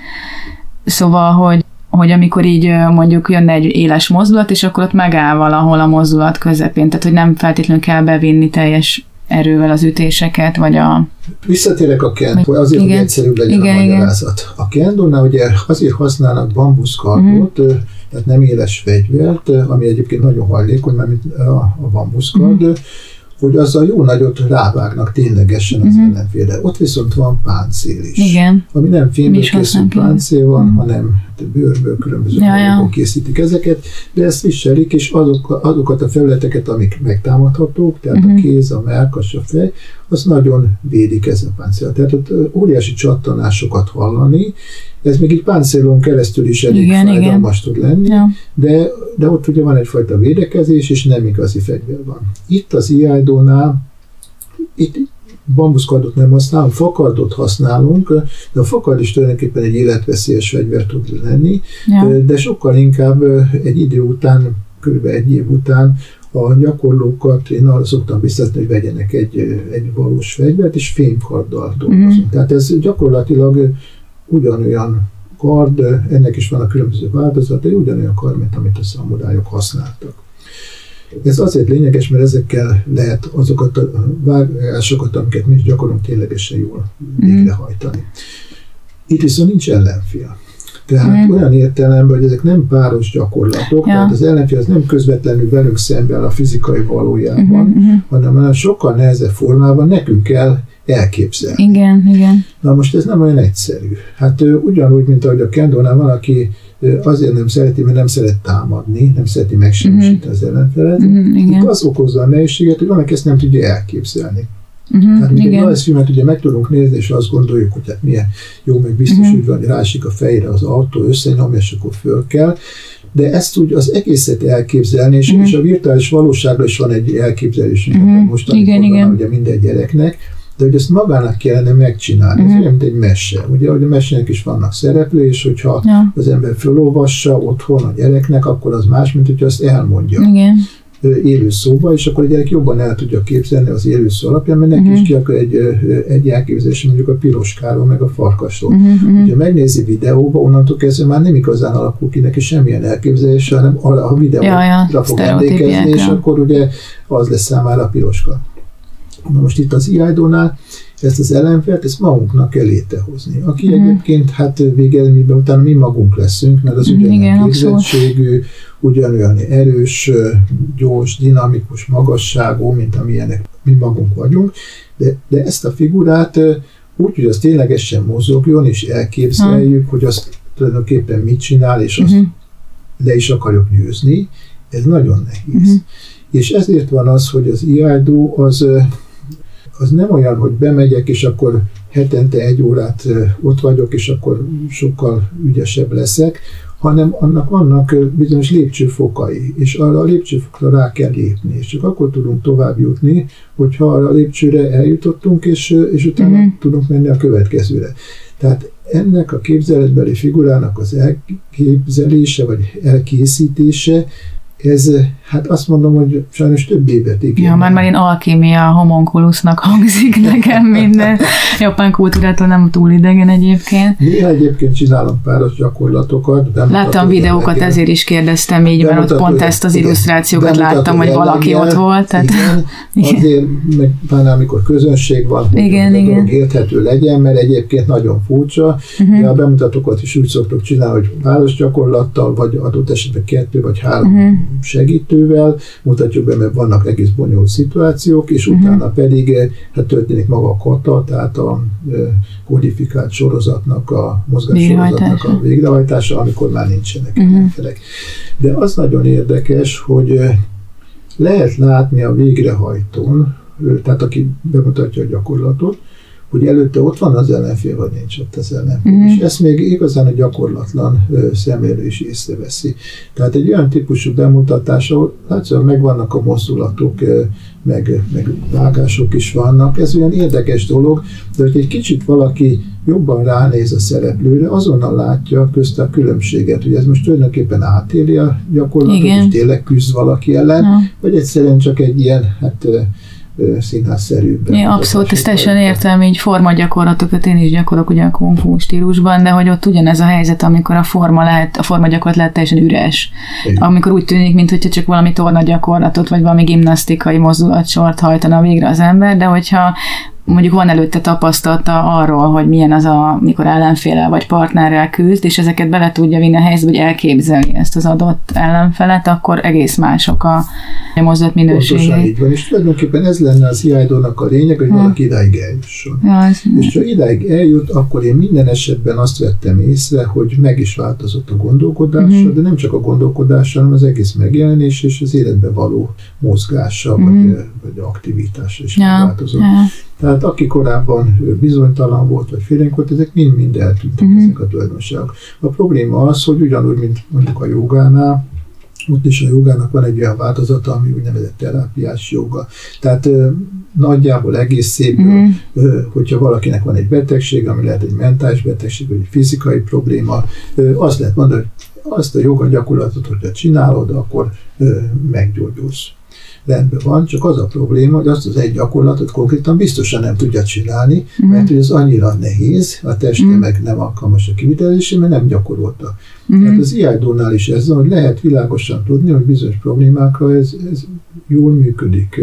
Szóval, hogy hogy amikor így mondjuk jönne egy éles mozdulat, és akkor ott megáll valahol a mozdulat közepén, tehát hogy nem feltétlenül kell bevinni teljes erővel az ütéseket, vagy a... Visszatérek a kendo, azért, igen. hogy egyszerűbb legyen igen, a magyarázat. Igen. A kendónál ugye azért használnak bambuszkardot, uh-huh. tehát nem éles fegyvert, ami egyébként nagyon hajlékony, mert a, bambuszkard, uh-huh hogy azzal jó nagyot rávágnak ténylegesen az uh-huh. ellenfélre. Ott viszont van páncél is. Igen. Ami nem fémből készült páncél van, uh-huh. hanem bőrből különböző ja, ja. készítik ezeket, de ezt viselik, és azok, azokat a felületeket, amik megtámadhatók, tehát uh-huh. a mhm. kéz, a melkas, a fej, az nagyon védik ez a páncél. Tehát ott óriási csattanásokat hallani, ez még egy páncélon keresztül is elég igen, fájdalmas igen. tud lenni, ja. de, de ott ugye van egyfajta védekezés, és nem igazi fegyver van. Itt az iájdónál, itt bambuszkardot nem használunk, fakardot használunk, de a fakard is tulajdonképpen egy életveszélyes fegyver tud lenni, ja. de sokkal inkább egy idő után, kb. egy év után a gyakorlókat én arra szoktam biztatni, hogy vegyenek egy, egy valós fegyvert, és fémkarddal dolgozunk. Mm. Tehát ez gyakorlatilag ugyanolyan kard, ennek is van a különböző változatai, ugyanolyan kard, mint amit a szamurájok használtak. Ez azért lényeges, mert ezekkel lehet azokat a vágásokat, amiket mi is gyakorlunk, ténylegesen jól mhm. végrehajtani. Itt viszont nincs ellenfél. Tehát mm. olyan értelemben, hogy ezek nem páros gyakorlatok, ja. tehát az ellenfél az nem közvetlenül velünk szemben a fizikai valójában, mm-hmm. hanem sokkal nehezebb formában nekünk kell elképzelni. Igen, igen. Na most ez nem olyan egyszerű. Hát ugyanúgy, mint ahogy a Kendónál van, aki azért nem szereti, mert nem szeret támadni, nem szereti megsemmisíteni uh-huh. az ellenfelet. Uh-huh, az okozza a nehézséget, hogy valaki ezt nem tudja elképzelni. Uh-huh, Tehát még egy filmet ugye meg tudunk nézni, és azt gondoljuk, hogy hát milyen jó, meg biztos, uh-huh. hogy van, rásik a fejre az autó, összenyomja, és akkor föl kell. De ezt úgy az egészet elképzelni, és, uh-huh. és a virtuális valóságra is van egy elképzelés, uh-huh. igen, igen. ugye minden gyereknek, de hogy ezt magának kellene megcsinálni. Uh-huh. Ez olyan, mint egy mese. Ugye, hogy a mesének is vannak szereplő, és hogyha ja. az ember fölolvassa otthon a gyereknek, akkor az más, mint hogyha azt elmondja. Igen élő szóba, és akkor a gyerek jobban el tudja képzelni az élő szó alapján, mert neki uh-huh. is kiakar egy, egy elképzelés, mondjuk a piroskáról, meg a farkasról. Uh-huh. Ugye megnézi videóba, onnantól kezdve már nem igazán alakul ki neki semmilyen elképzelése, hanem a, a videóra ja, ja, fog emlékezni, és akkor ugye az lesz számára a piroska. Na most itt az IIDO-nál ezt az ellenfelt, ezt magunknak kell létrehozni. Aki mm. egyébként hát végeredményben utána mi magunk leszünk, mert az mhm, ugyanolyan képzettségű, ugyanolyan erős, gyors, dinamikus, magasságú, mint amilyenek mi magunk vagyunk, de, de ezt a figurát úgy, hogy az ténylegesen mozogjon, és elképzeljük, mm. hogy az tulajdonképpen mit csinál, és azt mm. le is akarjuk győzni, ez nagyon nehéz. Mm. És ezért van az, hogy az IIDO az az nem olyan, hogy bemegyek, és akkor hetente egy órát ott vagyok, és akkor sokkal ügyesebb leszek, hanem annak vannak bizonyos lépcsőfokai, és arra a lépcsőfokra rá kell lépni, és csak akkor tudunk tovább jutni, hogyha arra a lépcsőre eljutottunk, és, és utána uh-huh. tudunk menni a következőre. Tehát ennek a képzeletbeli figurának az elképzelése, vagy elkészítése ez, hát azt mondom, hogy sajnos több évet igen. Ja, már már én alkímia homonkulusnak hangzik nekem minden. Japán kultúrától nem túl idegen egyébként. Néha egyébként csinálom páros gyakorlatokat. Láttam videókat, elegen. ezért is kérdeztem így, mert ott pont ezt az illusztrációkat láttam, hogy valaki ott volt. Tehát, igen, igen. Azért, meg pláne amikor közönség van, hogy igen, igen. dolog érthető legyen, mert egyébként nagyon furcsa, uh-huh. de a bemutatókat is úgy szoktuk csinálni, hogy páros gyakorlattal, vagy adott esetben kettő vagy három uh-huh segítővel, mutatjuk be, mert vannak egész bonyolult szituációk, és uh-huh. utána pedig eh, hát történik maga a kata, tehát a eh, kodifikált sorozatnak, a mozgássorozatnak a végrehajtása, amikor már nincsenek uh-huh. ellenfelek. De az nagyon érdekes, hogy eh, lehet látni a végrehajtón, tehát aki bemutatja a gyakorlatot, hogy előtte ott van az ellenfél, vagy nincs ott az ellenfél. Mm. És ezt még igazán a gyakorlatlan szemlélő is észreveszi. Tehát egy olyan típusú bemutatás, ahol látszóan megvannak a mozdulatok, meg, meg vágások is vannak, ez olyan érdekes dolog, de hogy egy kicsit valaki jobban ránéz a szereplőre, azonnal látja közt a különbséget, hogy ez most tulajdonképpen átéli a gyakorlatot, Igen. és tényleg küzd valaki ellen, ja. vagy egyszerűen csak egy ilyen, hát színházszerűbb. Ja, abszolút, ezt teljesen értem, így gyakorlatokat én is gyakorok ugye a kung fu stílusban, de hogy ott ugyanez a helyzet, amikor a forma lehet, a forma gyakorlat lehet teljesen üres. Igen. Amikor úgy tűnik, mintha csak valami torna gyakorlatot, vagy valami gimnasztikai mozdulatsort hajtana végre az ember, de hogyha mondjuk van előtte tapasztalata arról, hogy milyen az a, mikor ellenfélel vagy partnerrel küzd, és ezeket bele tudja vinni a helyzetbe, hogy elképzelni ezt az adott ellenfelet, akkor egész mások a, a mozdulat. Pontosan így van, és tulajdonképpen ez lenne az IIDO-nak a lényeg, hogy Ha. valaki idáig eljusson. Ja, ez, És ha idáig eljut, akkor én minden esetben azt vettem észre, hogy meg is változott a gondolkodása, Mhm. de nem csak a gondolkodása, hanem az egész megjelenés és az életbe való mozgása, Mhm. vagy, vagy aktivitása is ja, megváltozott. ja. Tehát aki korábban bizonytalan volt, vagy félénk volt, ezek mind-mind eltűntek Mhm. ezek a tulajdonságok. A probléma az, hogy ugyanúgy, mint mondjuk a jogánál, ott is a jogának van egy olyan változata, ami úgynevezett terápiás joga. Tehát ö, nagyjából egész szép, Mhm. ö, hogyha valakinek van egy betegség, ami lehet egy mentális betegség, vagy egy fizikai probléma, ö, azt lehet mondani, hogy azt a joga gyakorlatot, hogyha csinálod, akkor ö, meggyógyulsz rendben van, csak az a probléma, hogy azt az egy gyakorlatot konkrétan biztosan nem tudja csinálni, Mhm. mert hogy az annyira nehéz, a teste Mhm. meg nem alkalmas a kivitelezésre, mert nem gyakorolta. Mhm. Tehát az IIDO-nál is ez hogy lehet világosan tudni, hogy bizonyos problémákra ez, ez jól működik,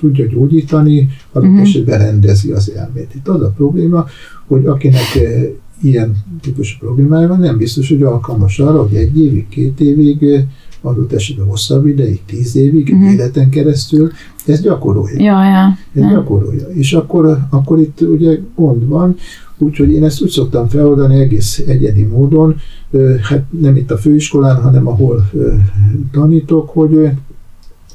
tudja gyógyítani, adott Mhm. esetben rendezi az elmét. Itt az a probléma, hogy akinek ilyen típusú problémája van, nem biztos, hogy alkalmas arra, hogy egy évig, két évig, adott esetben hosszabb ideig, tíz évig, Mhm. egy életen keresztül, ezt gyakorolja. Ja, ja. Ez ja. gyakorolja. És akkor, akkor itt ugye gond van, úgyhogy én ezt úgy szoktam feloldani egész egyedi módon, hát nem itt a főiskolán, hanem ahol tanítok, hogy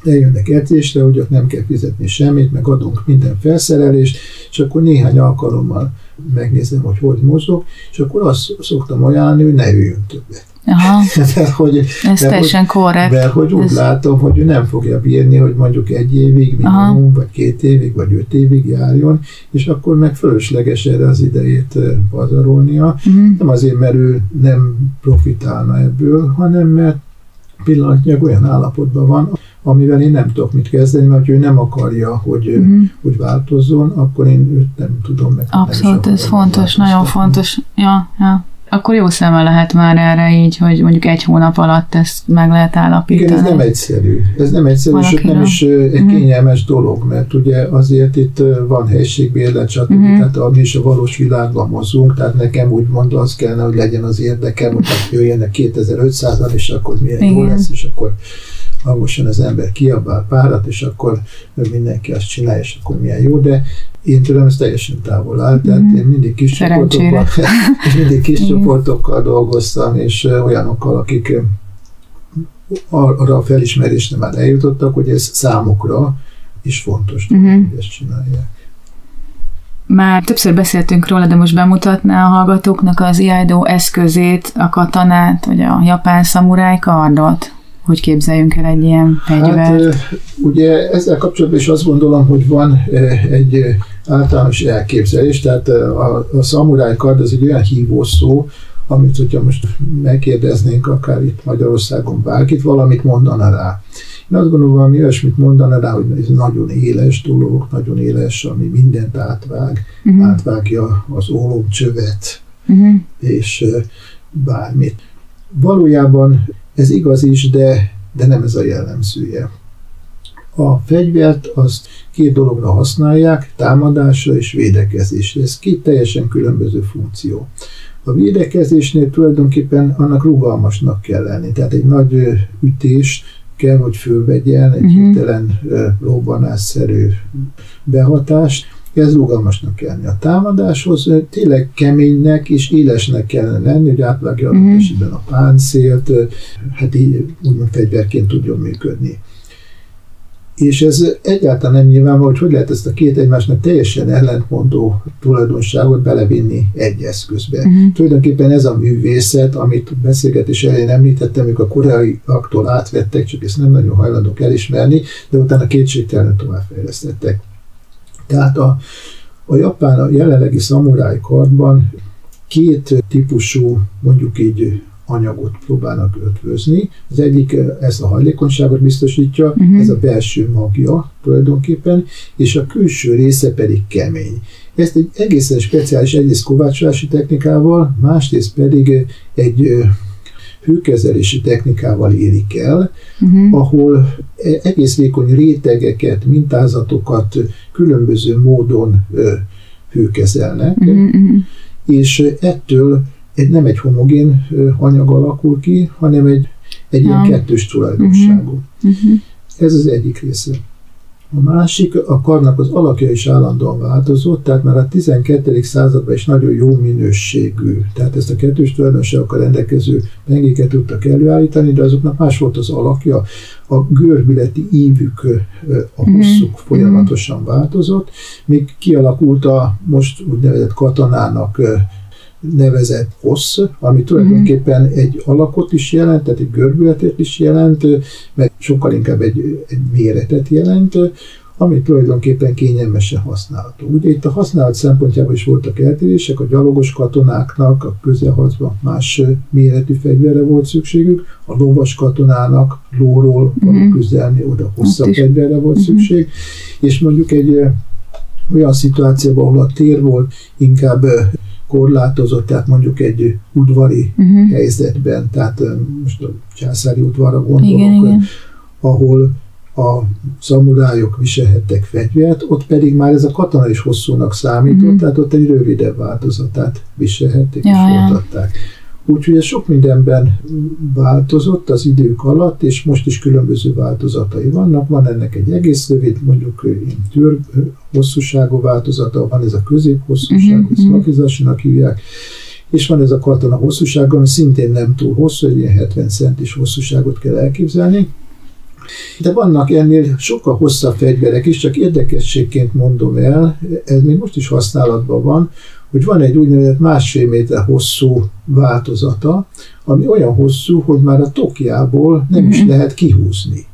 eljönnek edzésre, hogy ott nem kell fizetni semmit, meg adunk minden felszerelést, és akkor néhány alkalommal megnézem, hogy hogy mozog, és akkor azt szoktam ajánlani, hogy ne üljön többet. Aha, Tehát, hogy ez De teljesen korrekt. mert hogy úgy Ez- látom, hogy ő nem fogja bírni, hogy mondjuk egy évig, Aha. minimum, vagy két évig, vagy öt évig járjon, és akkor meg fölösleges erre az idejét pazarolnia. Mhm. Nem azért, mert ő nem profitálna ebből, hanem mert pillanatnyilag olyan állapotban van, amivel én nem tudok mit kezdeni, mert ő nem akarja, hogy, mm. Hogy változzon, akkor én őt nem tudom meg. nem Abszolút, ez fontos, nagyon fontos. Ja, ja. Akkor jó szemmel lehet már erre így, hogy mondjuk egy hónap alatt ezt meg lehet állapítani. Igen, ez nem egyszerű. Ez nem egyszerű, sőt nem Valakire. is egy Mhm. kényelmes dolog, mert ugye azért itt van helyiségbérlet, stb. Mhm. Tehát mi is a valós világban mozunk, tehát nekem úgy mondva az kellene, hogy legyen az érdekem, hogy jöjjenek 2500-an, és akkor milyen jó Igen. lesz, és akkor hangosan az ember kiabál párat, és akkor mindenki azt csinálja, és akkor milyen jó, de én tőlem ez teljesen távol áll, tehát Mhm. én mindig kis csoportokban, és mindig kis csoportokkal dolgoztam, és olyanokkal, akik arra a felismerésre már eljutottak, hogy ez számukra is fontos, Mhm. hogy ezt csinálják. Már többször beszéltünk róla, de most bemutatná a hallgatóknak az IAIDO eszközét, a katanát, vagy a japán szamuráj kardot? Hogy képzeljünk el egy ilyen Hát fegyvert? ö, ugye ezzel kapcsolatban is azt gondolom, hogy van egy általános elképzelés, tehát a, a szamuráj kard az egy olyan hívószó, amit, hogyha most megkérdeznénk akár itt Magyarországon bárkit, valamit mondana rá. Én azt gondolom, valami olyasmit mondana rá, hogy ez nagyon éles dolog, nagyon éles, ami mindent átvág, Mhm, átvágja az ólomcsövet, mhm, és bármit. Valójában ez igaz is, de, de nem ez a jellemzője. A fegyvert azt két dologra használják, támadásra és védekezésre. Ez két teljesen különböző funkció. A védekezésnél tulajdonképpen annak rugalmasnak kell lenni, tehát egy nagy ö, ütés kell, hogy fölvegyen, egy Mhm. hirtelen robbanásszerű behatást, ez rugalmasnak kell lenni. A támadáshoz tényleg keménynek és élesnek kellene lenni, hogy adott Mhm. esetben a páncélt, hát így úgymond fegyverként tudjon működni. És ez egyáltalán nem nyilvánvaló, hogy hogy lehet ezt a két egymásnak teljesen ellentmondó tulajdonságot belevinni egy eszközbe. mhm. Tulajdonképpen ez a művészet, amit beszélgetés elején említettem, ők a koreaiaktól átvettek, csak ezt nem nagyon hajlandók elismerni, de utána kétségtelenül továbbfejlesztettek. Tehát a, a japán, a jelenlegi szamuráj kardban két típusú, mondjuk így anyagot próbálnak ötvözni. Az egyik eh, ezt a hajlékonyságot biztosítja, Mhm. ez a belső magja tulajdonképpen, és a külső része pedig kemény. Ezt egy egészen speciális egyrészt kovácsolási technikával, másrészt pedig eh, egy eh, hőkezelési technikával érik el, uh-huh. ahol e, egész vékony rétegeket, mintázatokat különböző módon hőkezelnek, uh-huh. és ettől egy, nem egy homogén anyag alakul ki, hanem egy, egy ilyen kettős tulajdonságú. Uh-huh. Ez az egyik része. A másik, a karnak az alakja is állandóan változott, tehát már a 12. században is nagyon jó minőségű, tehát ezt a kettős tulajdonságokkal rendelkező pengéket tudtak előállítani, de azoknak más volt az alakja, a görbületi ívük, a mhm. hosszuk mm-hmm. folyamatosan változott, még kialakult a most úgynevezett katonának nevezett hossz, ami tulajdonképpen mm. egy alakot is jelent, tehát egy görbületet is jelent, meg sokkal inkább egy, egy méretet jelent, ami tulajdonképpen kényelmesen használható. Ugye itt a használat szempontjából is voltak eltérések, a gyalogos katonáknak a közelharcban más méretű fegyverre volt szükségük, a lovas katonának lóról mm. küzdelni, oda hosszabb fegyverre volt mm. szükség, és mondjuk egy olyan szituációban, ahol a tér volt inkább korlátozott, tehát mondjuk egy udvari uh-huh. helyzetben, tehát most a császári udvarra gondolok, igen, igen. ahol a szamurájok viselhettek fegyvert, ott pedig már ez a katona is hosszúnak számított, uh-huh. tehát ott egy rövidebb változatát viselhették ja, és folytatták. Ja. Úgyhogy ez sok mindenben változott az idők alatt, és most is különböző változatai vannak. Van ennek egy egész rövid, mondjuk tűr hosszúságú változata, van ez a középhosszúságú, uh-huh. ezt hívják, és van ez a katona hosszúsága, ami szintén nem túl hosszú, egy ilyen 70 centis hosszúságot kell elképzelni. De vannak ennél sokkal hosszabb fegyverek is, csak érdekességként mondom el, ez még most is használatban van, hogy van egy úgynevezett másfél méter hosszú változata, ami olyan hosszú, hogy már a tokjából nem is mhm. lehet kihúzni.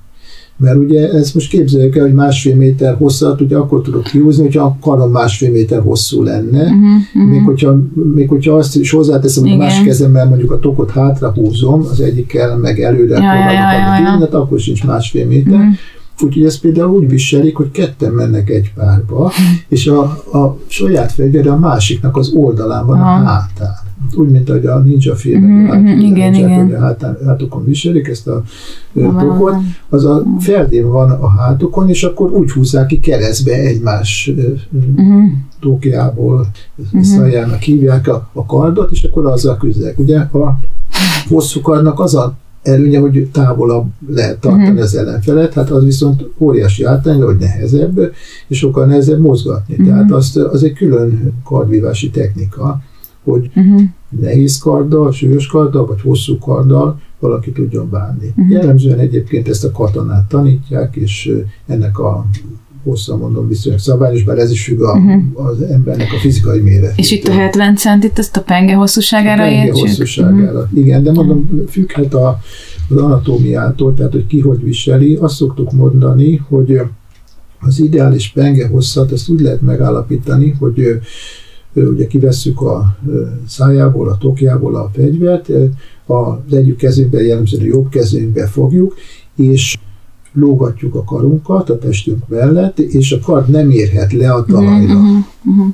Mert ugye ezt most képzeljük el, hogy másfél méter hosszat ugye akkor tudok kihúzni, hogyha a karom másfél méter hosszú lenne. Uh-huh, Még, hogyha, még hogyha azt is hozzáteszem, hogy más kezemmel mondjuk a tokot hátra húzom, az egyikkel meg előre ja, ja, ja, ja, ja. akkor sincs másfél méter. Uh-huh. Úgyhogy ezt például úgy viselik, hogy ketten mennek egy párba, és a, a saját fegyvere a másiknak az oldalán van Aha. a hátán. Úgy, mint ahogy a ninja filmek, mm-hmm, igen, igen. hogy a hátán, hátukon viselik ezt a tokot, az a ferdén van a hátukon, és akkor úgy húzzák ki keresztbe egymás mm-hmm. tókjából, mm-hmm. szajának hívják a, a kardot, és akkor azzal küzdek. Ugye a hosszú kardnak az a előnye, hogy távolabb lehet tartani uh-huh. az ellenfelet, hát az viszont óriási általán, hogy nehezebb, és sokkal nehezebb mozgatni. Uh-huh. Tehát az, az egy külön kardvívási technika, hogy uh-huh. nehéz karddal, súlyos karddal, vagy hosszú karddal valaki tudjon bánni. Uh-huh. Jellemzően egyébként ezt a katonát tanítják, és ennek a hosszan mondom viszonylag szabályos, bár ez is függ a, uh-huh. az embernek a fizikai méret. És itt a 70 centit ezt a penge hosszúságára a penge értsük? hosszúságára, uh-huh. igen, de mondom, függhet a, az anatómiától, tehát hogy ki hogy viseli. Azt szoktuk mondani, hogy az ideális penge hosszat, ezt úgy lehet megállapítani, hogy ugye kivesszük a szájából, a tokjából a fegyvert, az egyik kezünkbe, jellemzően a jobb kezünkbe fogjuk, és lógatjuk a karunkat a testünk mellett, és a kard nem érhet le a talajra. Uh-huh, uh-huh,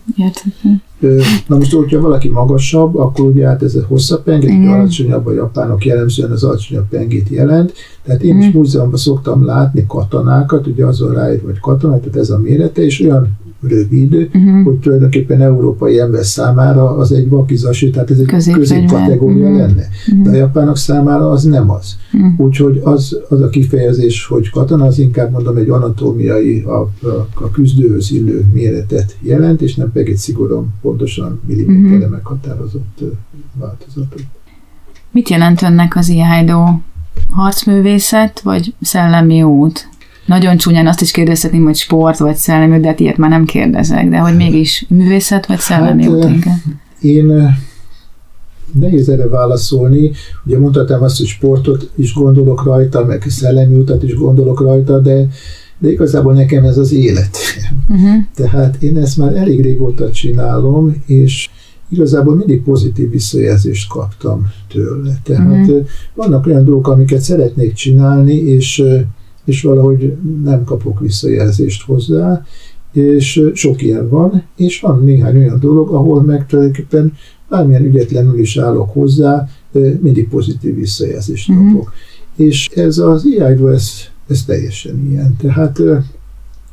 Na most, hogyha valaki magasabb, akkor ugye hát ez a hosszabb penge, egy alacsonyabb, a japánok jellemzően az alacsonyabb pengét jelent. Tehát én is múzeumban szoktam látni katonákat, ugye azon ráírva, vagy katonák, tehát ez a mérete, és olyan rövid, uh-huh. hogy tulajdonképpen európai ember számára az egy vakizasi, tehát ez egy középkategória uh-huh. lenne. Uh-huh. De a japánok számára az nem az. Uh-huh. Úgyhogy az, az a kifejezés, hogy katona, az inkább mondom egy anatómiai, a, a, a küzdőhöz illő méretet jelent, és nem pedig egy szigorúan pontosan milliméterre uh-huh. meghatározott változatot. Mit jelent önnek az Ihaidó? Harcművészet, vagy szellemi út? Nagyon csúnyán azt is kérdezhetném, hogy sport vagy szellemi, de hát ilyet már nem kérdezek, de hogy mégis művészet vagy szellemi hát, út? Én nehéz erre válaszolni. Ugye mondhatom azt, hogy sportot is gondolok rajta, meg szellemi utat is gondolok rajta, de, de igazából nekem ez az élet. Uh-huh. Tehát én ezt már elég régóta csinálom, és igazából mindig pozitív visszajelzést kaptam tőle. Tehát uh-huh. vannak olyan dolgok, amiket szeretnék csinálni, és és valahogy nem kapok visszajelzést hozzá, és sok ilyen van, és van néhány olyan dolog, ahol meg tulajdonképpen bármilyen ügyetlenül is állok hozzá, mindig pozitív visszajelzést uh-huh. kapok. És ez az IAIDO, ez, ez teljesen ilyen. Tehát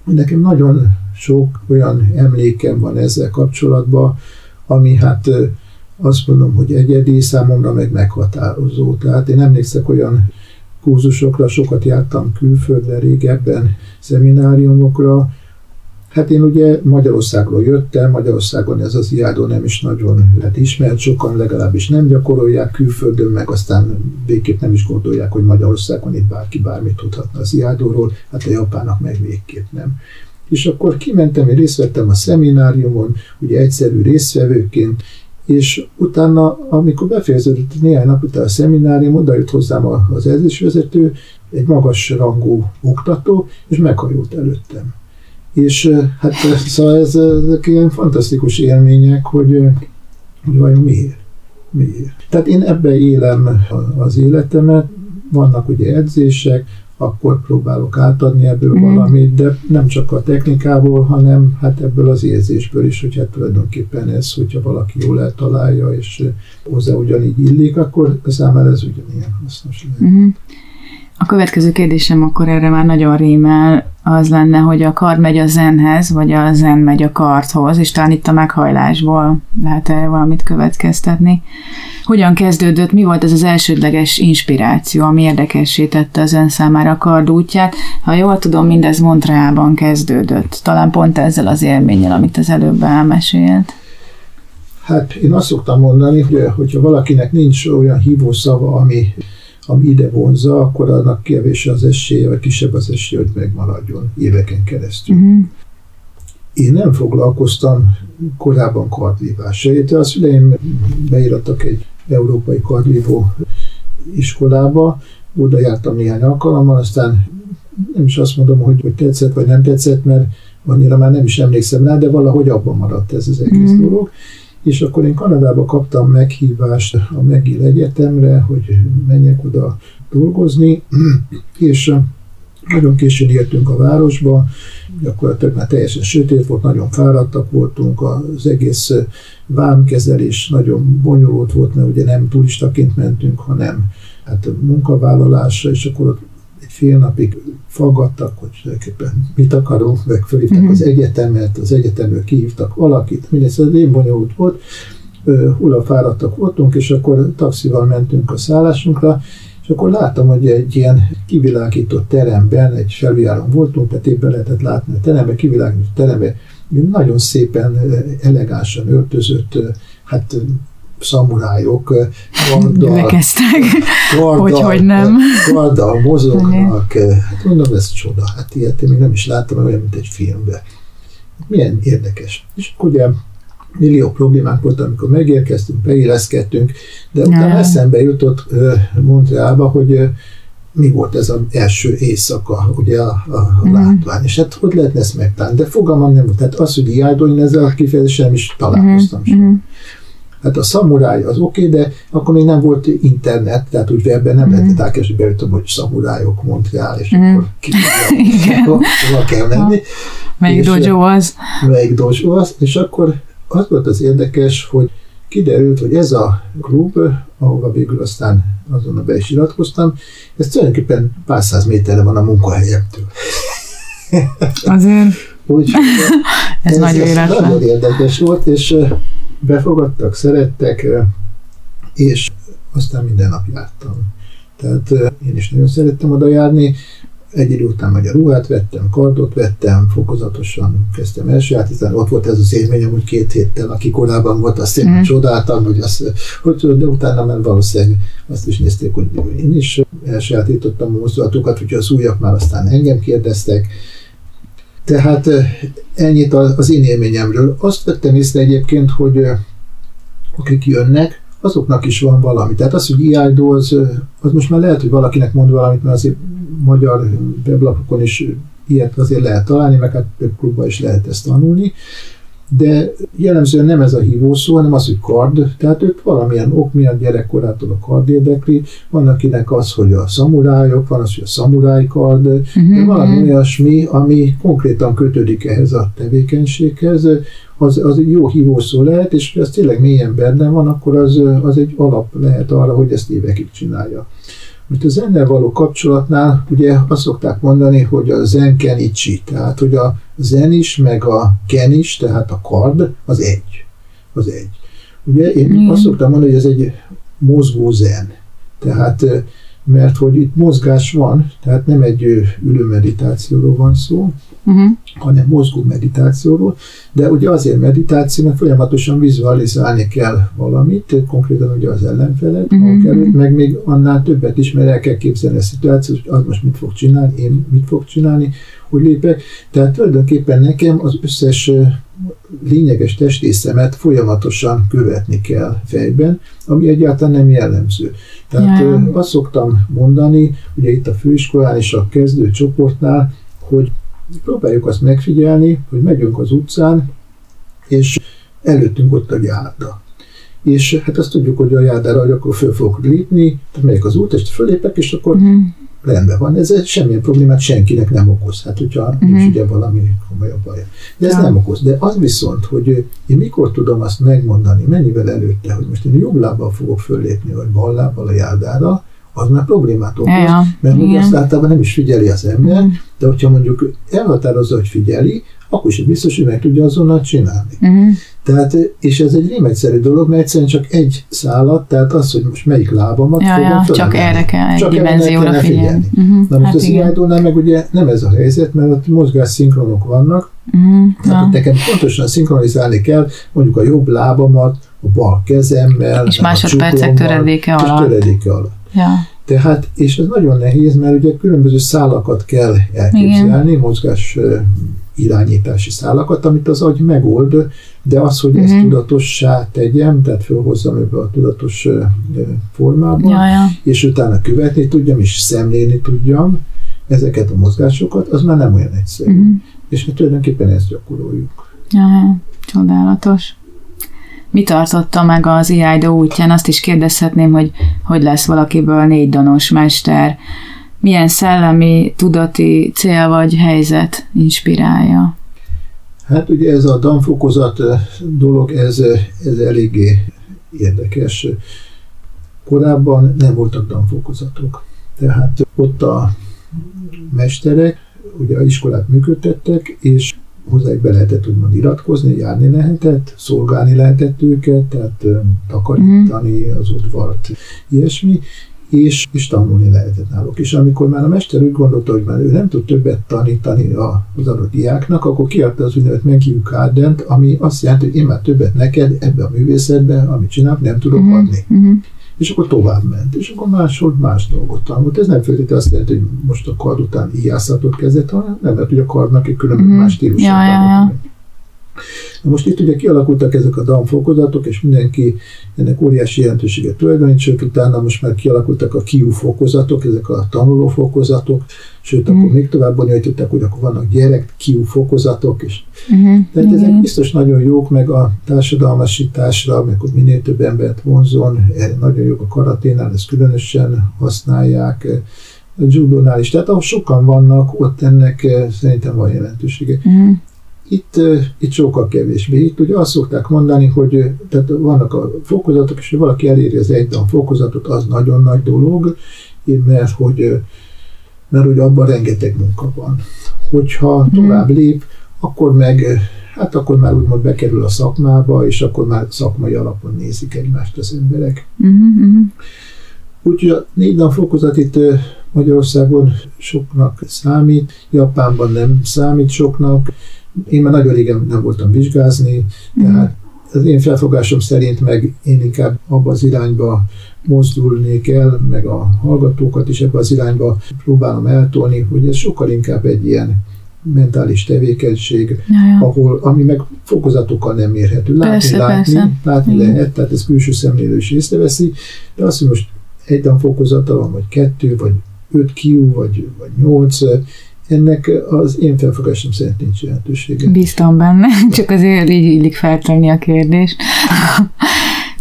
nekem nagyon sok olyan emlékem van ezzel kapcsolatban, ami hát azt mondom, hogy egyedi, számomra meg meghatározó. Tehát én emlékszek olyan kurzusokra, sokat jártam külföldre régebben, szemináriumokra, Hát én ugye Magyarországról jöttem, Magyarországon ez az iádó nem is nagyon hát ismert, sokan legalábbis nem gyakorolják külföldön, meg aztán végképp nem is gondolják, hogy Magyarországon itt bárki bármit tudhatna az iádóról, hát a japának meg végképp nem. És akkor kimentem, én részt vettem a szemináriumon, ugye egyszerű résztvevőként, és utána, amikor befejeződött néhány nap után a szeminárium, oda jött hozzám az edzésvezető, egy magas rangú oktató, és meghajolt előttem. És hát szóval ez, ezek ilyen fantasztikus élmények, hogy, hogy vajon miért? miért? Tehát én ebbe élem az életemet, vannak ugye edzések, akkor próbálok átadni ebből mm. valamit, de nem csak a technikából, hanem hát ebből az érzésből is, hogy hát tulajdonképpen ez, hogyha valaki jól eltalálja, és hozzá ugyanígy illik, akkor számára ez ugyanilyen hasznos lehet. Mm. A következő kérdésem akkor erre már nagyon rímel, az lenne, hogy a kard megy a zenhez, vagy a zen megy a kardhoz, és talán itt a meghajlásból lehet erre valamit következtetni. Hogyan kezdődött, mi volt ez az elsődleges inspiráció, ami érdekessé tette az ön számára a kard útját? Ha jól tudom, mindez Montrealban kezdődött, talán pont ezzel az élménnyel, amit az előbb elmesélt. Hát én azt szoktam mondani, hogy hogyha valakinek nincs olyan hívó szava, ami ami ide vonza, akkor annak kevés az esélye, vagy kisebb az esélye, hogy megmaradjon éveken keresztül. Uh-huh. Én nem foglalkoztam korábban kardvívással. A szüleim beírattak egy európai kardvívó iskolába, oda jártam néhány alkalommal, aztán nem is azt mondom, hogy, hogy tetszett vagy nem tetszett, mert annyira már nem is emlékszem rá, de valahogy abban maradt ez az egész mm. dolog és akkor én Kanadába kaptam meghívást a McGill Egyetemre, hogy menjek oda dolgozni, és nagyon későn értünk a városba, gyakorlatilag már teljesen sötét volt, nagyon fáradtak voltunk, az egész vámkezelés nagyon bonyolult volt, mert ugye nem turistaként mentünk, hanem hát munkavállalásra, és akkor ott fél napig faggattak, hogy tulajdonképpen mit akarunk, meg fölhívták uh-huh. az egyetemet, az egyetemről kihívtak valakit, mindez az én bonyolult volt, hula fáradtak voltunk, és akkor taxival mentünk a szállásunkra, és akkor láttam, hogy egy ilyen kivilágított teremben, egy felvijáron voltunk, tehát éppen lehetett látni a teremben, kivilágított teremben, nagyon szépen, elegánsan öltözött, hát szamurájok karddal, karddal, hogy, hogy nem. karddal mozognak. Hát mondom, ez csoda. Hát ilyet én még nem is láttam, olyan, mint egy filmben. Milyen érdekes. És ugye millió problémák volt, amikor megérkeztünk, beilleszkedtünk, de utána eszembe jutott Montrealba, hogy mi volt ez az első éjszaka, ugye a, a, mm. látvány, és hát hogy lehetne ezt megtalálni, de fogalmam nem volt. Tehát az, hogy iádolni ezzel a kifejezéssel is találkoztam mm. sem. Hát a szamuráj az oké, okay, de akkor még nem volt internet, tehát úgy webben nem mm. lehetett elkezdeni, beütöm, hogy szamurájok, Montreal, és mm. akkor ki hova kell menni. Melyik dojo az? Melyik dojo az, és akkor az volt az érdekes, hogy kiderült, hogy ez a klub, ahova végül aztán azonnal be is iratkoztam, ez tulajdonképpen pár száz méterre van a munkahelyemtől. Azért Úgy, ez, ez nagyon életlen. Nagyon érdekes volt, és befogadtak, szerettek, és aztán minden nap jártam. Tehát én is nagyon szerettem oda járni, egy idő után magyar ruhát vettem, kardot vettem, fokozatosan kezdtem elsajátítani. Ott volt ez az élményem, hogy két héttel, aki korábban volt, azt én mm. csodáltam, hogy, az, hogy de utána már valószínűleg azt is nézték, hogy én is elsajátítottam a mozdulatokat, hogy az újak már aztán engem kérdeztek, tehát ennyit az én élményemről. Azt vettem észre egyébként, hogy akik jönnek, azoknak is van valami. Tehát az, hogy IIDO, az, az most már lehet, hogy valakinek mond valamit, mert azért magyar weblapokon is ilyet azért lehet találni, meg hát klubban is lehet ezt tanulni. De jellemzően nem ez a hívószó, hanem az, hogy kard, tehát ők valamilyen ok miatt gyerekkorától a kard érdekli, van akinek az, hogy a szamurájok, van az, hogy a szamuráj kard, uh-huh. de valami olyasmi, ami konkrétan kötődik ehhez a tevékenységhez, az, az jó hívószó lehet, és ez tényleg mélyen benne van, akkor az, az egy alap lehet arra, hogy ezt évekig csinálja. Mert a zennel való kapcsolatnál ugye azt szokták mondani, hogy a zen kenichi, tehát hogy a zen is, meg a ken is, tehát a kard, az egy. Az egy. Ugye én mm. azt szoktam mondani, hogy ez egy mozgó zen. Tehát mert hogy itt mozgás van, tehát nem egy ülő meditációról van szó, uh-huh. hanem mozgó meditációról, de ugye azért meditáció, mert folyamatosan vizualizálni kell valamit, konkrétan ugye az ellenfelet, uh-huh. előtt, meg még annál többet is, mert el kell képzelni a szituációt, hogy az most mit fog csinálni, én mit fog csinálni, hogy lépek. Tehát tulajdonképpen nekem az összes lényeges testrészemet folyamatosan követni kell fejben, ami egyáltalán nem jellemző. Tehát yeah. azt szoktam mondani, ugye itt a főiskolán és a kezdő csoportnál, hogy próbáljuk azt megfigyelni, hogy megyünk az utcán, és előttünk ott a járda. És hát azt tudjuk, hogy a járdára, hogy akkor föl fogok lépni, tehát megyek az út, és fölépek, és akkor mm rendben van, ez semmilyen problémát senkinek nem okoz. Hát, hogyha uh-huh. nincs ugye valami komolyabb baj. De ez ja. nem okoz. De az viszont, hogy én mikor tudom azt megmondani, mennyivel előtte, hogy most én jobb lábbal fogok föllépni, vagy bal lábbal a járdára, az már problémát okoz, ja, mert ugye azt általában nem is figyeli az ember, uh-huh. de hogyha mondjuk elhatározza, hogy figyeli, akkor is biztos, hogy meg tudja azonnal csinálni. Uh-huh. Tehát, és ez egy rémegyszerű dolog, mert egyszerűen csak egy szállat, tehát az, hogy most melyik lábamat ja, fogom ja, Csak erre kell egy csak dimenzióra figyelni. figyelni. Uh-huh, Na most hát az irányítónál meg ugye nem ez a helyzet, mert ott mozgás szinkronok vannak, uh-huh, tehát ja. nekem pontosan szinkronizálni kell mondjuk a jobb lábamat, a bal kezemmel, és másodpercek töredéke alatt. És töredéke alatt. Ja. Tehát, és ez nagyon nehéz, mert ugye különböző szálakat kell elképzelni, Igen. mozgás irányítási szálakat, amit az agy megold, de az, hogy ezt uh-huh. tudatossá tegyem, tehát felhozzam ebbe a tudatos formában, ja, ja. és utána követni tudjam, és szemlélni tudjam ezeket a mozgásokat, az már nem olyan egyszerű. Uh-huh. És hát tulajdonképpen ezt gyakoroljuk. Ja, ja. csodálatos. Mi tartotta meg az IIDO útján? Azt is kérdezhetném, hogy hogy lesz valakiből négy danos mester, milyen szellemi, tudati cél vagy helyzet inspirálja? Hát ugye ez a danfokozat eh, dolog, ez, eh, ez eléggé érdekes. Korábban nem voltak danfokozatok. Tehát ott a mesterek ugye a iskolát működtettek, és hozzájuk be lehetett úgymond iratkozni, járni lehetett, szolgálni lehetett őket, tehát eh, takarítani az udvart, ilyesmi, és, és tanulni lehetett náluk. És amikor már a mester úgy gondolta, hogy már ő nem tud többet tanítani az adott diáknak, akkor kiadta az úgynevezett Menkiu Kárdent, ami azt jelenti, hogy én már többet neked ebbe a művészetbe, amit csinálok, nem tudok uh-huh, adni. Uh-huh. És akkor tovább ment, és akkor máshol más dolgot tanult. Ez nem feltétlenül azt jelenti, hogy most a kard után íjászatot kezdett, hanem nem, mert hogy a kardnak egy különböző uh-huh. más stílusát ja, ja, ja. Na most itt ugye kialakultak ezek a DAM fokozatok, és mindenki ennek óriási jelentőséget tulajdonít, sőt utána most már kialakultak a KIU fokozatok, ezek a tanuló fokozatok, sőt mm. akkor még tovább bonyolították, hogy akkor vannak gyerek KIU fokozatok, és mm-hmm. tehát ezek mm-hmm. biztos nagyon jók, meg a társadalmasításra, meg hogy minél több embert vonzon, nagyon jók a karaténál, ezt különösen használják, a judónál is. Tehát ahol sokan vannak, ott ennek eh, szerintem van jelentősége. Mm. Itt, itt sokkal kevésbé. Itt ugye azt szokták mondani, hogy tehát vannak a fokozatok, és ha valaki eléri az egydan fokozatot, az nagyon nagy dolog, mert hogy, mert hogy abban rengeteg munka van. Hogyha mm. tovább lép, akkor meg hát akkor már úgymond bekerül a szakmába, és akkor már szakmai alapon nézik egymást az emberek. Mm-hmm. Úgyhogy a négy nap fokozat itt Magyarországon soknak számít, Japánban nem számít soknak, én már nagyon régen nem voltam vizsgázni, tehát az én felfogásom szerint meg én inkább abba az irányba mozdulnék el, meg a hallgatókat is ebbe az irányba próbálom eltolni, hogy ez sokkal inkább egy ilyen mentális tevékenység, ja, ja. ahol, ami meg fokozatokkal nem érhető. Látni, persze, látni, persze. látni lehet, tehát ez külső szemlélő is észreveszi, de azt, hogy most egy fokozata van, vagy kettő, vagy öt kiú, vagy, vagy nyolc, ennek az én felfogásom szerint nincs jelentősége. Bíztam benne, csak azért így illik feltenni a kérdést.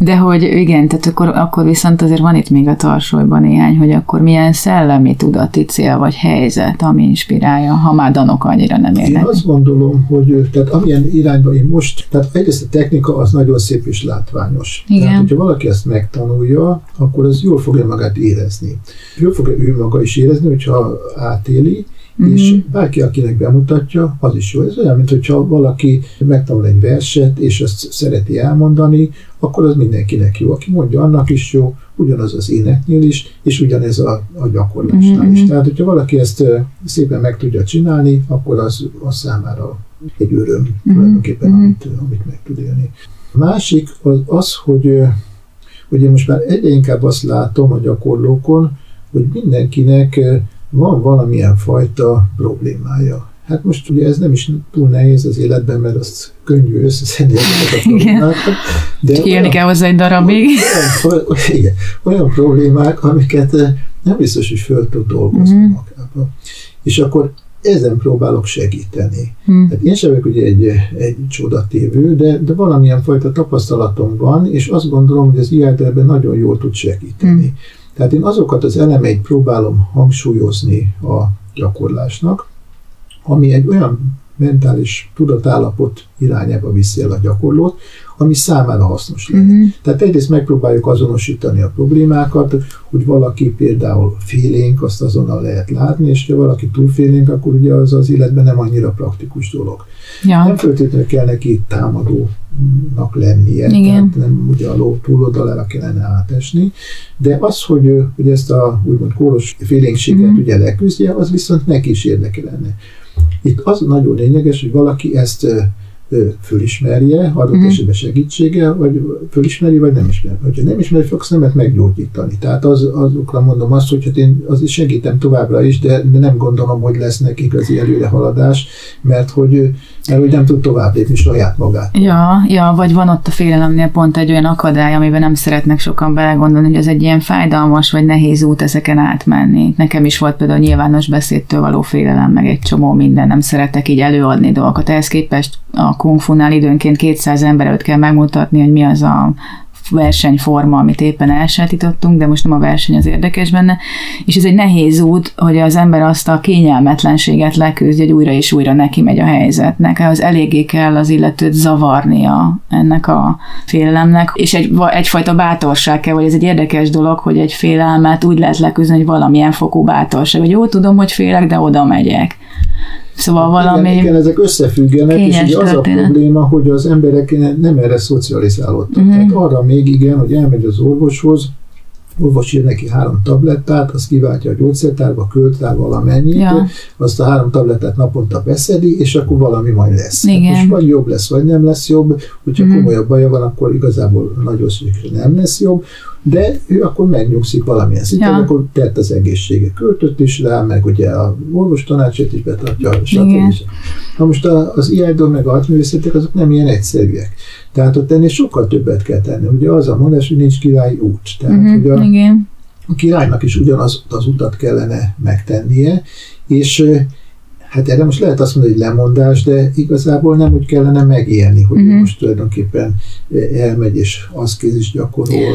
De hogy igen, tehát akkor, akkor viszont azért van itt még a tarsolyban néhány, hogy akkor milyen szellemi tudati cél vagy helyzet, ami inspirálja, ha már danok annyira nem érnek. Én azt gondolom, hogy tehát amilyen irányba én most, tehát egyrészt a technika az nagyon szép és látványos. Igen. Tehát, hogyha valaki ezt megtanulja, akkor az jól fogja magát érezni. Jól fogja ő maga is érezni, hogyha átéli, uh-huh. és bárki, akinek bemutatja, az is jó. Ez olyan, mint hogyha valaki megtanul egy verset, és azt szereti elmondani, akkor az mindenkinek jó. Aki mondja, annak is jó, ugyanaz az éneknél is, és ugyanez a, a gyakorlásnál uh-huh. is. Tehát, hogyha valaki ezt szépen meg tudja csinálni, akkor az, az számára egy öröm uh-huh. tulajdonképpen, uh-huh. amit, amit meg tud élni. A másik az, az hogy, hogy én most már egyre inkább azt látom a gyakorlókon, hogy mindenkinek van valamilyen fajta problémája. Hát most ugye ez nem is túl nehéz az életben, mert azt könnyű összeszedni ezeket a problémákat. De Csak élni kell hozzá egy darabig. Olyan, olyan, igen, olyan problémák, amiket eh, nem biztos, hogy föl tud dolgozni mm. magába. És akkor ezen próbálok segíteni. Hmm. Hát én sem vagyok ugye egy, egy csodatévő, de, de valamilyen fajta tapasztalatom van, és azt gondolom, hogy az IAD ebben nagyon jól tud segíteni. Hmm. Tehát én azokat az elemeit próbálom hangsúlyozni a gyakorlásnak, ami egy olyan mentális tudatállapot irányába viszi el a gyakorlót, ami számára hasznos lehet. Uh-huh. Tehát egyrészt megpróbáljuk azonosítani a problémákat, hogy valaki például félénk, azt azonnal lehet látni, és ha valaki túl félénk, akkor ugye az az életben nem annyira praktikus dolog. Ja. Nem feltétlenül kell neki támadónak lennie, Igen. tehát nem ugye a ló túloldalára kellene átesni, de az, hogy, hogy ezt a úgymond kóros félénkséget uh-huh. ugye leküzdje, az viszont neki is érdeke lenne. Itt az nagyon lényeges, hogy valaki ezt fölismerje, adott uh-huh. esetben segítsége, vagy fölismeri, vagy nem ismeri. Ha nem ismeri, nem lehet meggyógyítani. Tehát az, azokra mondom azt, hogy hát én az segítem továbbra is, de, nem gondolom, hogy lesznek igazi előrehaladás, mert hogy, mert hogy nem tud tovább lépni saját magát. Ja, ja, vagy van ott a félelemnél pont egy olyan akadály, amiben nem szeretnek sokan belegondolni, hogy ez egy ilyen fájdalmas vagy nehéz út ezeken átmenni. Nekem is volt például nyilvános beszédtől való félelem, meg egy csomó minden, nem szeretek így előadni dolgokat. Ehhez képest a kungfunál időnként 200 ember előtt kell megmutatni, hogy mi az a versenyforma, amit éppen elsajátítottunk, de most nem a verseny az érdekes benne, és ez egy nehéz út, hogy az ember azt a kényelmetlenséget leküzdje, hogy újra és újra neki megy a helyzetnek, az eléggé kell az illetőt zavarnia ennek a félelemnek, és egy, egyfajta bátorság kell, vagy ez egy érdekes dolog, hogy egy félelmet úgy lehet leküzdeni, hogy valamilyen fokú bátorság, hogy jó tudom, hogy félek, de oda megyek. Szóval valami igen, igen, ezek összefüggenek, és ugye az a probléma, hogy az emberek nem erre szocializálódtak. Uh-huh. Tehát arra még igen, hogy elmegy az orvoshoz, orvos ír neki három tablettát, azt kiváltja a gyógyszertárba, költ rá valamennyit, ja. azt a három tablettát naponta beszedi, és akkor valami majd lesz. Hát Igen. Hát most vagy jobb lesz, vagy nem lesz jobb, hogyha mm. komolyabb baja van, akkor igazából nagyon szükség nem lesz jobb, de ő akkor megnyugszik valamilyen szinten, ja. akkor tett az egészsége költött is rá, meg ugye a orvos tanácsát is betartja, stb. Na most az IADO meg a altművészetek azok nem ilyen egyszerűek. Tehát ott ennél sokkal többet kell tenni. Ugye az a mondás, hogy nincs királyi út. Tehát, uh-huh, hogy a, igen. a királynak is ugyanaz az utat kellene megtennie, és Hát erre most lehet azt mondani, hogy lemondás, de igazából nem úgy kellene megélni, hogy uh-huh. most tulajdonképpen elmegy és is gyakorol,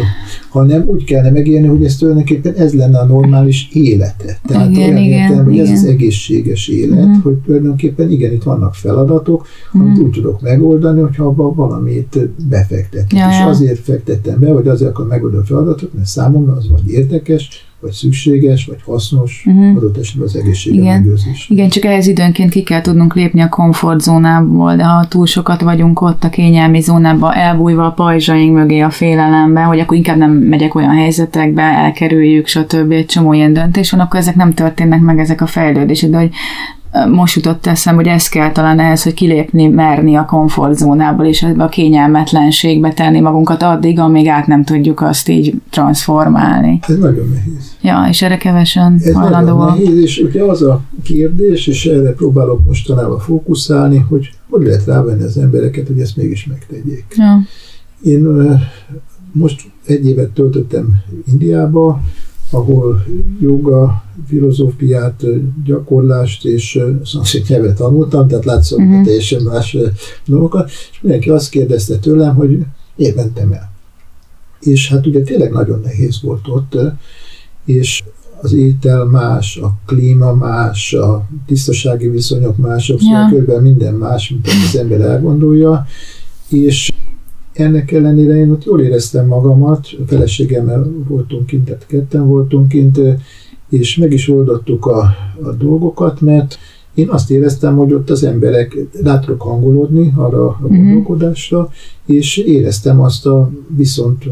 hanem úgy kellene megélni, hogy ez tulajdonképpen ez lenne a normális élete. Tehát igen, olyan igen, értem, hogy igen. ez az egészséges élet, uh-huh. hogy tulajdonképpen igen, itt vannak feladatok, amit uh-huh. úgy tudok megoldani, hogyha abban valamit befektetek. Ja, és ja. azért fektettem be, vagy azért akar megoldani a feladatot, mert számomra az vagy érdekes, vagy szükséges, vagy hasznos, uh-huh. adott esetben az egészségem Igen. megőrzés. Igen, csak ehhez időnként ki kell tudnunk lépni a komfortzónából, de ha túl sokat vagyunk ott a kényelmi zónában, elbújva a pajzsaink mögé a félelembe, hogy akkor inkább nem megyek olyan helyzetekbe, elkerüljük, stb. egy csomó ilyen döntés van, akkor ezek nem történnek meg, ezek a fejlődések, de hogy most jutott eszem, hogy ez kell talán ehhez, hogy kilépni, merni a komfortzónából, és ebbe a kényelmetlenségbe tenni magunkat addig, amíg át nem tudjuk azt így transformálni. Ez nagyon nehéz. Ja, és erre kevesen Ez nagyon nehéz, és ugye az a kérdés, és erre próbálok mostanában fókuszálni, hogy hogy lehet rávenni az embereket, hogy ezt mégis megtegyék. Ja. Én most egy évet töltöttem Indiába, ahol joga, filozófiát, gyakorlást és szanszét nyelvet tanultam, tehát látszott uh-huh. teljesen más dolgokat, és mindenki azt kérdezte tőlem, hogy miért mentem el. És hát ugye tényleg nagyon nehéz volt ott, és az étel más, a klíma más, a tisztasági viszonyok mások, szóval ja. kb. minden más, mint az ember elgondolja, és ennek ellenére én ott jól éreztem magamat, a feleségemmel voltunk kint, tehát ketten voltunk kint, és meg is oldottuk a, a dolgokat, mert én azt éreztem, hogy ott az emberek rá tudok hangolódni arra a mhm. gondolkodásra, és éreztem azt a viszont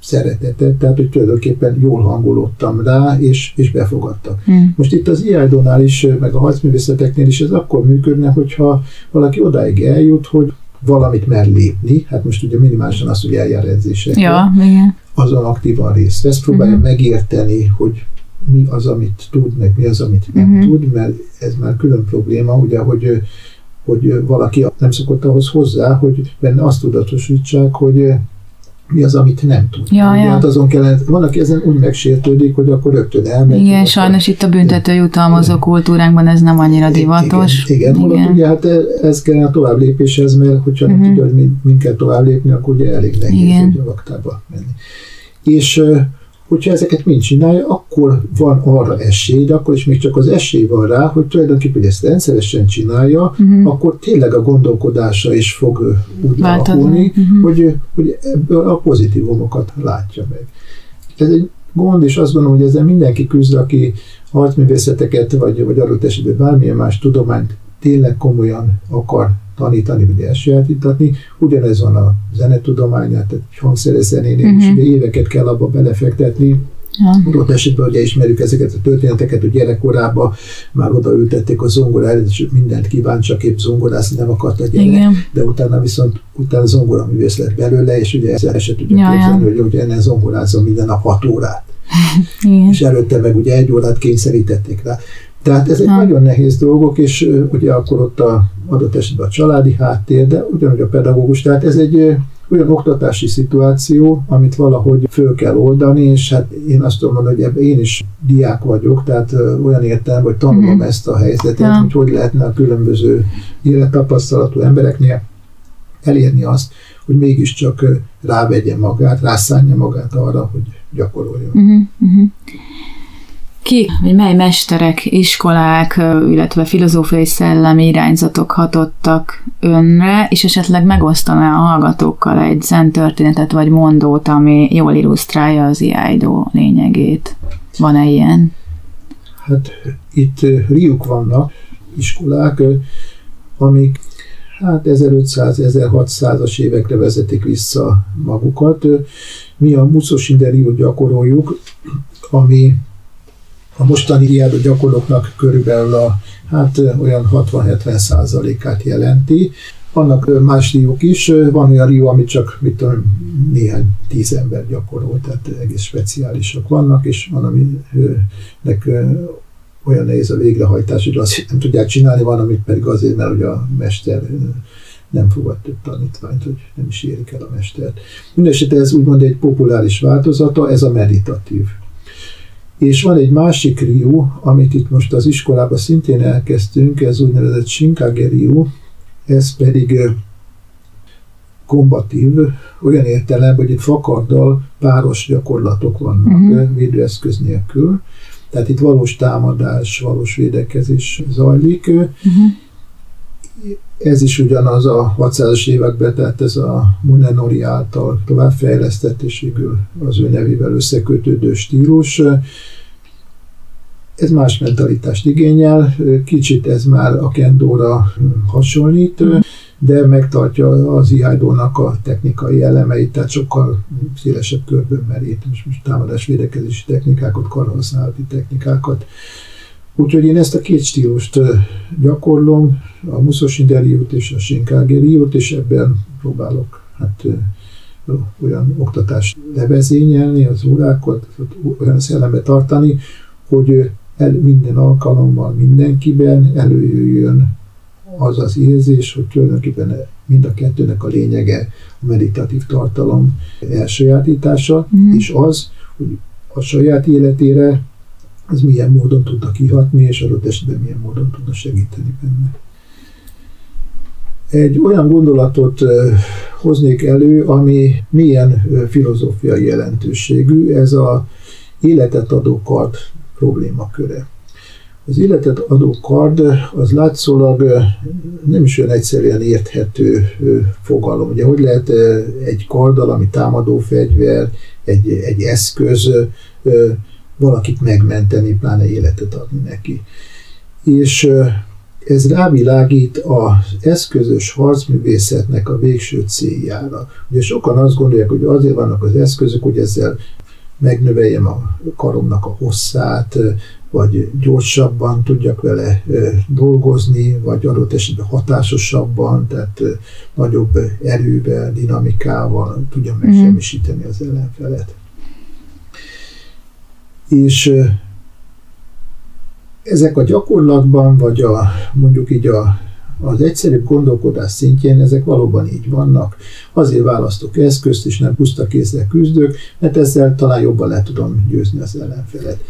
szeretetet, tehát hogy tulajdonképpen jól hangolódtam rá, és, és befogadtak. Uh-huh. Most itt az IAIDO-nál is, meg a harcművészeteknél is ez akkor működne, hogyha valaki odáig eljut, hogy valamit mer lépni, hát most ugye minimálisan azt, hogy eljár edzésekre, ja, igen. azon aktívan részt vesz, próbálja uh-huh. megérteni, hogy mi az, amit tud, meg mi az, amit nem uh-huh. tud, mert ez már külön probléma, ugye, hogy, hogy valaki nem szokott ahhoz hozzá, hogy benne azt tudatosítsák, hogy mi az, amit nem tud. Ja, ja. Hát azon kellene, van, aki ezen úgy megsértődik, hogy akkor rögtön elmegy. Igen, sajnos itt a büntető jutalmazó kultúránkban ez nem annyira divatos. Igen, igen, igen. ugye hát ez kellene tovább lépéshez, mert hogyha uh-huh. nem tudja, hogy mind, kell tovább lépni, akkor ugye elég nehéz igen. a laktába menni. És hogyha ezeket mind csinálja, akkor van arra esély, de akkor is még csak az esély van rá, hogy tulajdonképpen, ezt rendszeresen csinálja, uh-huh. akkor tényleg a gondolkodása is fog úgy alakulni, uh-huh. hogy, hogy ebből a pozitívumokat látja meg. Ez egy gond, és azt gondolom, hogy ezzel mindenki küzd, aki harcművészeteket, vagy, vagy adott esetben bármilyen más tudományt tényleg komolyan akar tanítani, vagy elsajátítatni. Ugyanez van a zenetudományát, tehát hangszeres zenénél uh-huh. is, mhm. ugye éveket kell abba belefektetni, Ja. Ott esetben ugye ismerjük ezeket a történeteket, hogy gyerekkorában már odaültették a zongorára, és mindent kívánt, csak épp zongorászni nem akart a gyerek, Igen. de utána viszont utána zongora művész lett belőle, és ugye ezzel se tudja ja, képzelni, ja. hogy ugye ennek zongorázza minden nap hat órát. Igen. És előtte meg ugye egy órát kényszerítették rá. Tehát ez egy ha. nagyon nehéz dolgok, és ugye akkor ott a adott esetben a családi háttér, de ugyanúgy a pedagógus, tehát ez egy olyan oktatási szituáció, amit valahogy föl kell oldani, és hát én azt tudom mondani, hogy ebben én is diák vagyok, tehát olyan értem, hogy tanulom mm-hmm. ezt a helyzetet, ja. hogy hogy lehetne a különböző élettapasztalatú embereknél elérni azt, hogy mégiscsak rávegye magát, rászánja magát arra, hogy gyakoroljon. Mm-hmm ki, hogy mely mesterek, iskolák, illetve filozófiai szellemi irányzatok hatottak önre, és esetleg megosztaná a hallgatókkal egy zen történetet vagy mondót, ami jól illusztrálja az iájdó lényegét. Van-e ilyen? Hát itt riuk vannak, iskolák, amik hát 1500-1600-as évekre vezetik vissza magukat. Mi a Muszosinde gyakoroljuk, ami a mostani hiába gyakorlóknak körülbelül a, hát olyan 60-70 százalékát jelenti. Vannak más riók is, van olyan rió, amit csak mit tudom, néhány tíz ember gyakorol, tehát egész speciálisak vannak, és van, aminek olyan nehéz a végrehajtás, hogy azt nem tudják csinálni, van, amit pedig azért, mert ugye a mester nem fogad több tanítványt, hogy nem is érik el a mestert. Mindenesetre ez úgymond egy populáris változata, ez a meditatív és van egy másik riú, amit itt most az iskolában szintén elkezdtünk, ez úgynevezett Shinkage riú, ez pedig kombatív, olyan értelemben, hogy itt fakarddal páros gyakorlatok vannak uh-huh. védőeszköz nélkül. Tehát itt valós támadás, valós védekezés zajlik. Uh-huh. Ez is ugyanaz a 600-as években, tehát ez a Munenori által továbbfejlesztett és végül az ő nevével összekötődő stílus. Ez más mentalitást igényel, kicsit ez már a kendóra hasonlít, de megtartja az ihajdónak a technikai elemeit, tehát sokkal szélesebb körben merít, most, most támadás védekezési technikákat, karhasználati technikákat. Úgyhogy én ezt a két stílust gyakorlom, a Muszosinderiút és a Sinkágériút, és ebben próbálok hát, olyan oktatást levezényelni, az órákat, olyan szellembe tartani, hogy el, minden alkalommal mindenkiben előjöjjön az az érzés, hogy tulajdonképpen mind a kettőnek a lényege a meditatív tartalom elsajátítása, mm. és az, hogy a saját életére, az milyen módon tudna kihatni, és adott esetben milyen módon tudna segíteni benne. Egy olyan gondolatot hoznék elő, ami milyen filozófiai jelentőségű, ez a életet adó kard problémaköre. Az életet adó kard az látszólag nem is olyan egyszerűen érthető fogalom. Ugye hogy lehet egy karddal, ami támadó fegyver, egy, egy eszköz, valakit megmenteni, pláne életet adni neki. És ez rávilágít az eszközös harcművészetnek a végső céljára. Ugye sokan azt gondolják, hogy azért vannak az eszközök, hogy ezzel megnöveljem a karomnak a hosszát, vagy gyorsabban tudjak vele dolgozni, vagy adott esetben hatásosabban, tehát nagyobb erővel, dinamikával tudjam mhm. megsemmisíteni az ellenfelet. És ezek a gyakorlatban, vagy a, mondjuk így a, az egyszerűbb gondolkodás szintjén ezek valóban így vannak. Azért választok eszközt, és nem puszta kézzel küzdök, mert ezzel talán jobban le tudom győzni az ellenfelet.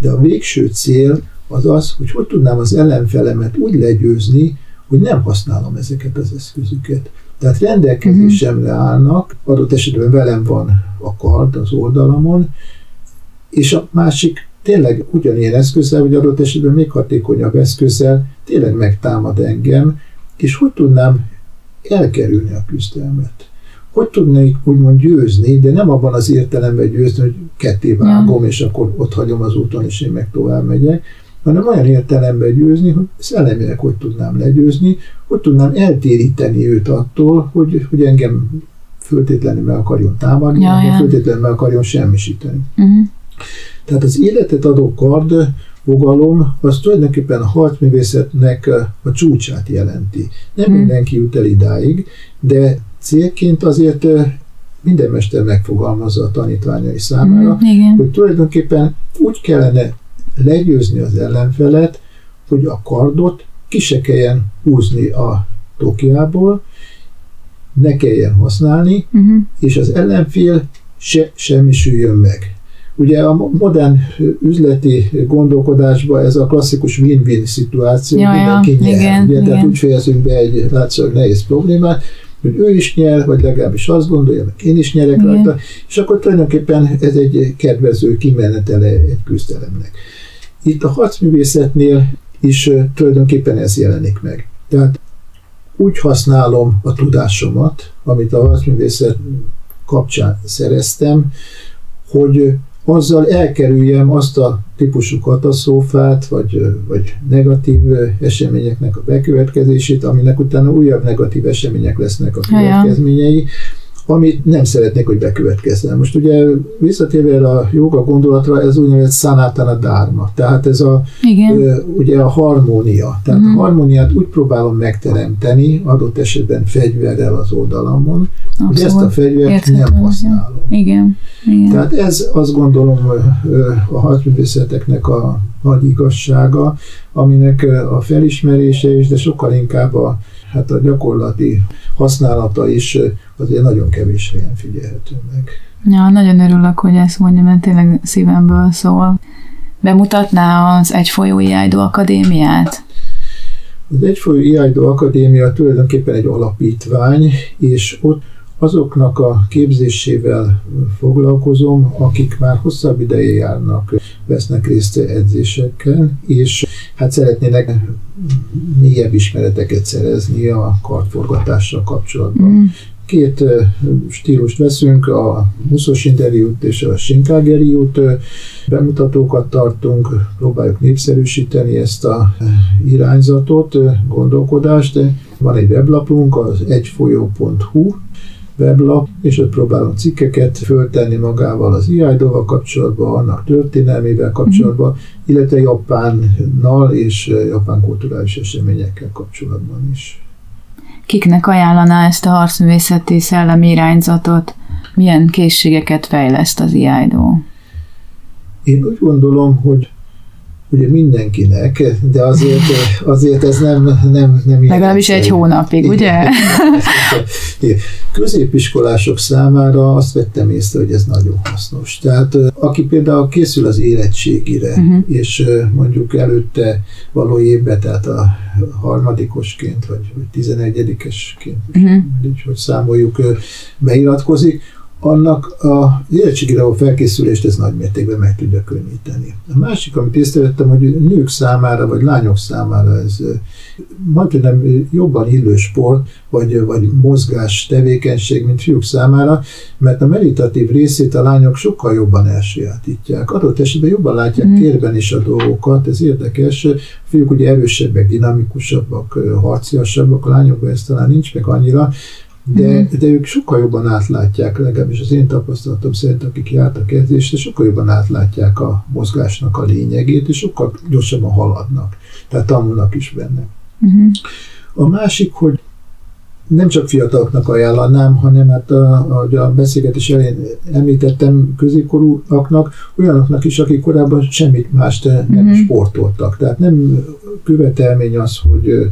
De a végső cél az az, hogy hogy tudnám az ellenfelemet úgy legyőzni, hogy nem használom ezeket az eszközöket. Tehát rendelkezésemre állnak, adott esetben velem van a kard az oldalamon, és a másik tényleg ugyanilyen eszközzel, vagy adott esetben még hatékonyabb eszközzel tényleg megtámad engem, és hogy tudnám elkerülni a küzdelmet? Hogy tudnék úgymond győzni, de nem abban az értelemben győzni, hogy ketté vágom, ja. és akkor ott hagyom az úton, és én meg tovább megyek, hanem olyan értelemben győzni, hogy szellemileg hogy tudnám legyőzni, hogy tudnám eltéríteni őt attól, hogy, hogy engem föltétlenül meg akarjon támadni, ja, ja. föltétlenül meg akarjon semmisíteni. Uh-huh. Tehát az életet adó kard fogalom, az tulajdonképpen a harcművészetnek a csúcsát jelenti. Nem hmm. mindenki jut el idáig, de célként azért minden mester megfogalmazza a tanítványai számára, hmm, hogy tulajdonképpen úgy kellene legyőzni az ellenfelet, hogy a kardot ki se kelljen húzni a tokjából, ne kelljen használni, uh-huh. és az ellenfél se semmisüljön meg. Ugye a modern üzleti gondolkodásban ez a klasszikus win-win szituáció, ja, mindenki ja, nyer. Igen, ugye, igen. Tehát úgy fejezünk be egy látszólag nehéz problémát, hogy ő is nyer, vagy legalábbis azt gondolja, hogy én is nyerek igen. rajta, és akkor tulajdonképpen ez egy kedvező kimenetele egy küzdelemnek. Itt a harcművészetnél is tulajdonképpen ez jelenik meg. Tehát úgy használom a tudásomat, amit a harcművészet kapcsán szereztem, hogy azzal elkerüljem azt a típusú katasztrófát, vagy, vagy negatív eseményeknek a bekövetkezését, aminek utána újabb negatív események lesznek a következményei, amit nem szeretnék, hogy bekövetkezzen. Most ugye visszatérve a joga gondolatra, ez úgynevezett sanatana dharma, tehát ez a, Igen. ugye a harmónia. Tehát mm. a harmóniát úgy próbálom megteremteni, adott esetben fegyverrel az oldalamon, Abszolút. hogy ezt a fegyvert Érthetem, nem használom. Igen. Igen. Tehát ez azt gondolom a harcművészeteknek a nagy igazsága, aminek a felismerése is, de sokkal inkább a, hát a gyakorlati használata is azért nagyon kevés helyen figyelhető meg. Ja, nagyon örülök, hogy ezt mondja, mert tényleg szívemből szól. Bemutatná az Egyfolyó Iájdó Akadémiát? Az Egyfolyó Iájdó Akadémia tulajdonképpen egy alapítvány, és ott azoknak a képzésével foglalkozom, akik már hosszabb ideje járnak, vesznek részt edzéseken, és hát szeretnének mélyebb ismereteket szerezni a kartforgatással kapcsolatban. Mm. Két stílust veszünk, a muszos interjút és a sinkageriút bemutatókat tartunk, próbáljuk népszerűsíteni ezt a irányzatot, gondolkodást. Van egy weblapunk, az egyfolyó.hu, weblap, és ott próbálom cikkeket föltenni magával az IIDO-val kapcsolatban, annak történelmével kapcsolatban, illetve Japánnal és japán kulturális eseményekkel kapcsolatban is. Kiknek ajánlaná ezt a harcművészeti szellemi irányzatot? Milyen készségeket fejleszt az IIDO? Én úgy gondolom, hogy ugye mindenkinek, de azért, azért ez nem, nem, nem Legalábbis egy hónapig, igen, ugye? Igen. Középiskolások számára azt vettem észre, hogy ez nagyon hasznos. Tehát aki például készül az érettségire, uh-huh. és mondjuk előtte való évbe, tehát a harmadikosként, vagy, vagy tizenegyedikesként, uh-huh. hogy számoljuk, beiratkozik, annak a érettségére a felkészülést ez nagy mértékben meg tudja könnyíteni. A másik, amit észrevettem, hogy nők számára, vagy lányok számára ez majdnem jobban illő sport, vagy, vagy mozgás tevékenység, mint fiúk számára, mert a meditatív részét a lányok sokkal jobban elsajátítják. Adott esetben jobban látják mm. térben is a dolgokat, ez érdekes. A fiúk ugye erősebbek, dinamikusabbak, harciasabbak, a lányokban ez talán nincs meg annyira, de, mm. de ők sokkal jobban átlátják, legalábbis az én tapasztalatom szerint, akik jártak edzésre, sokkal jobban átlátják a mozgásnak a lényegét, és sokkal gyorsabban haladnak. Tehát tanulnak is benne. Mm. A másik, hogy nem csak fiataloknak ajánlanám, hanem hát a, a, a beszélgetés elején említettem középkorúaknak, olyanoknak is, akik korábban semmit mást nem mm-hmm. sportoltak. Tehát nem követelmény az, hogy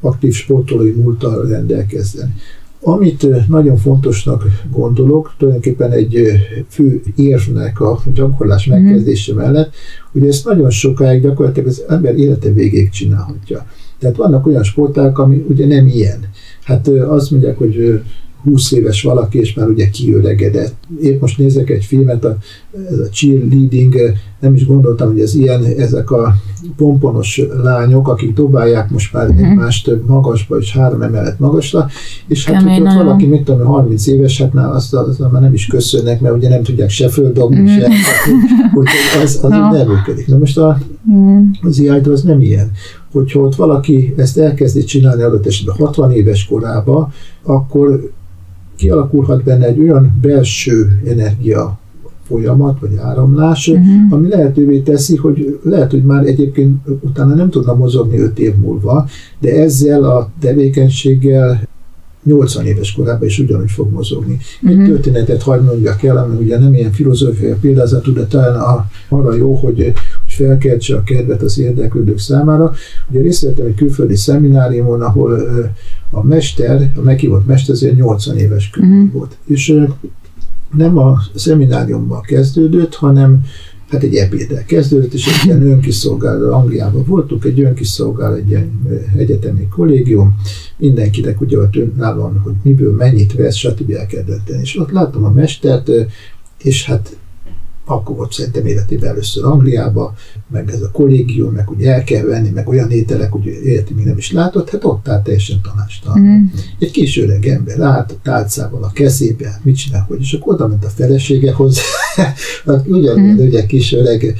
aktív sportolói múltal rendelkezzen. Amit nagyon fontosnak gondolok, tulajdonképpen egy fő érvnek a gyakorlás mhm. megkezdése mellett, hogy ezt nagyon sokáig gyakorlatilag az ember élete végéig csinálhatja. Tehát vannak olyan sporták, ami ugye nem ilyen. Hát azt mondják, hogy 20 éves valaki, és már ugye kiöregedett. Épp most nézek egy filmet, a, ez a cheerleading, nem is gondoltam, hogy ez ilyen, ezek a pomponos lányok, akik dobálják most már uh-huh. egymást magasba, és három emelet magasra, és hát, Kemény, hogyha valaki, mit tudom, 30 éves, hát már azt, azt, már nem is köszönnek, mert ugye nem tudják se földobni, uh-huh. se, hogy ez az no. nem működik. Na most a, uh-huh. az IID az nem ilyen hogyha ott valaki ezt elkezdi csinálni adott esetben 60 éves korába, akkor kialakulhat benne egy olyan belső energia folyamat, vagy áramlás, uh-huh. ami lehetővé teszi, hogy lehet, hogy már egyébként utána nem tudna mozogni 5 év múlva, de ezzel a tevékenységgel 80 éves korában is ugyanúgy fog mozogni. Uh-huh. Egy mhm. történetet hagyd mondjak el, ami ugye nem ilyen filozófiai példázatú, de talán a, arra jó, hogy felkeltse a kedvet az érdeklődők számára. Ugye részt vettem egy külföldi szemináriumon, ahol a mester, a meghívott mester azért 80 éves körül uh-huh. volt. És nem a szemináriumban kezdődött, hanem hát egy ebéddel kezdődött, és egy ilyen önkiszolgáló, Angliában voltunk, egy önkiszolgáló, egy ilyen egyetemi kollégium, mindenkinek ugye ott önállóan, hogy miből mennyit vesz, stb. el kell dönteni. És ott láttam a mestert, és hát akkor volt szerintem életében először Angliába, meg ez a kollégium, meg ugye el kell venni, meg olyan ételek, hogy életi még nem is látott, hát ott áll teljesen tanástalan. Mm. Egy kis öreg ember állt a tálcával a kezébe, hát mit csinál, hogy és akkor oda ment a felesége hozzá, hát ugyanúgy mm. ugye kis öreg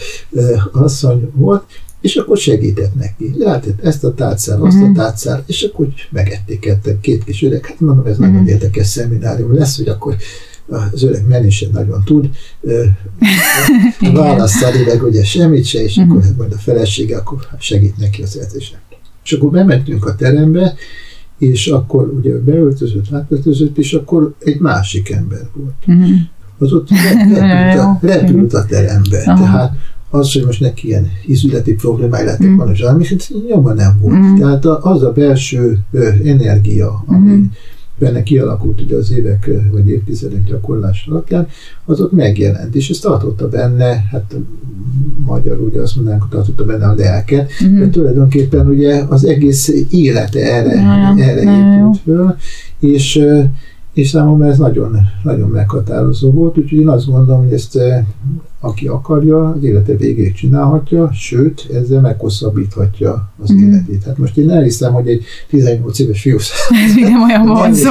asszony volt, és akkor segített neki. Látett ezt a tárcát, azt a tárcát, és akkor megették két kis öreg. Hát mondom, ez uh-huh. nagyon érdekes szeminárium lesz, hogy akkor az öreg menni sem nagyon tud választani, meg ugye semmit se, és akkor hát majd a felesége akkor segít neki az edzésnek. És akkor bementünk a terembe, és akkor ugye beöltözött, átköltözött, és akkor egy másik ember volt. Uh-huh. Az ott repült a, repült a terembe. Uh-huh. Tehát az, hogy most neki ilyen ízületi problémái lettek mm. van, és nyomban nem volt. Mm. Tehát az a belső energia, ami, mm benne kialakult ugye az évek vagy évtizedek gyakorlás alapján, az ott megjelent, és ez tartotta benne, hát magyarul ugye azt mondanánk, hogy tartotta benne a lelket, uh-huh. de tulajdonképpen ugye az egész élete erre, ja, erre épült föl, és és számomra ez nagyon, nagyon meghatározó volt, úgyhogy én azt gondolom, hogy ezt aki akarja, az élete végéig csinálhatja, sőt, ezzel meghosszabbíthatja az mm. életét. Hát most én elhiszem, hogy egy 18 éves fiú Ez még nem olyan vonzó.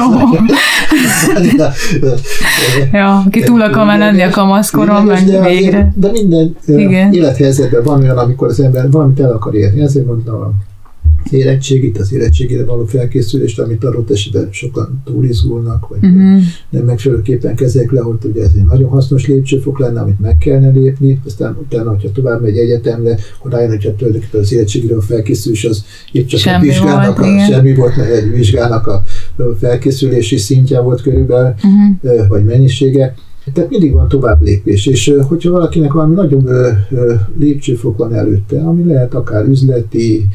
ja, aki túl akar már lenni a kamaszkoron, meg de, végre. De minden Igen. élethelyzetben van olyan, amikor az ember valamit el akar érni. Ezért mondtam, érettségit, az érettségére való felkészülést, amit adott esetben sokan túlizgulnak, vagy uh-huh. nem megfelelőképpen kezelik le, hogy ugye ez egy nagyon hasznos lépcsőfok lenne, amit meg kellene lépni, aztán utána, hogyha tovább megy egyetemre, akkor rájön, hogyha tulajdonképpen az érettségére a felkészülés az épp csak semmi a vizsgának, volt, a, semmi volt, mert egy vizsgának a felkészülési szintje volt körülbelül, uh-huh. vagy mennyisége, Tehát mindig van tovább lépés, és hogyha valakinek valami nagyobb lépcsőfok van előtte, ami lehet akár üzleti,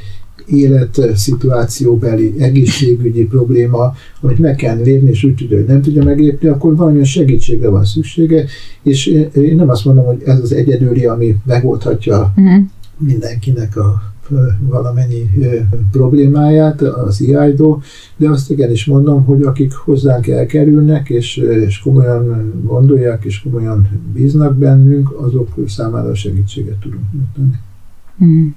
életszituációbeli, egészségügyi probléma, amit meg kell lépni, és úgy tudja, hogy nem tudja meglépni, akkor valamilyen segítségre van szüksége, és én nem azt mondom, hogy ez az egyedüli, ami megoldhatja uh-huh. mindenkinek a valamennyi problémáját, az IAIDO, de azt igenis mondom, hogy akik hozzánk elkerülnek, és, és komolyan gondolják, és komolyan bíznak bennünk, azok számára segítséget tudunk nyújtani. Mm.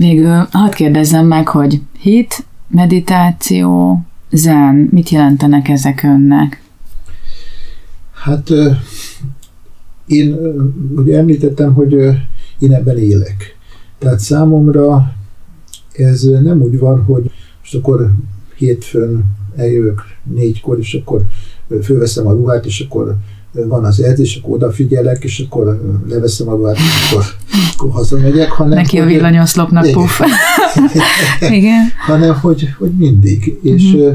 Végül hadd kérdezzem meg, hogy hit, meditáció, zen, mit jelentenek ezek önnek? Hát én ugye említettem, hogy én ebben élek. Tehát számomra ez nem úgy van, hogy most akkor hétfőn eljövök négykor, és akkor fölveszem a ruhát, és akkor van az edzés, akkor odafigyelek, és akkor leveszem a ruhát, akkor, akkor hazamegyek. Hanem, Neki a villanyoszlopnak puff. Igen. hanem, hogy, hogy mindig. Uh-huh. És uh,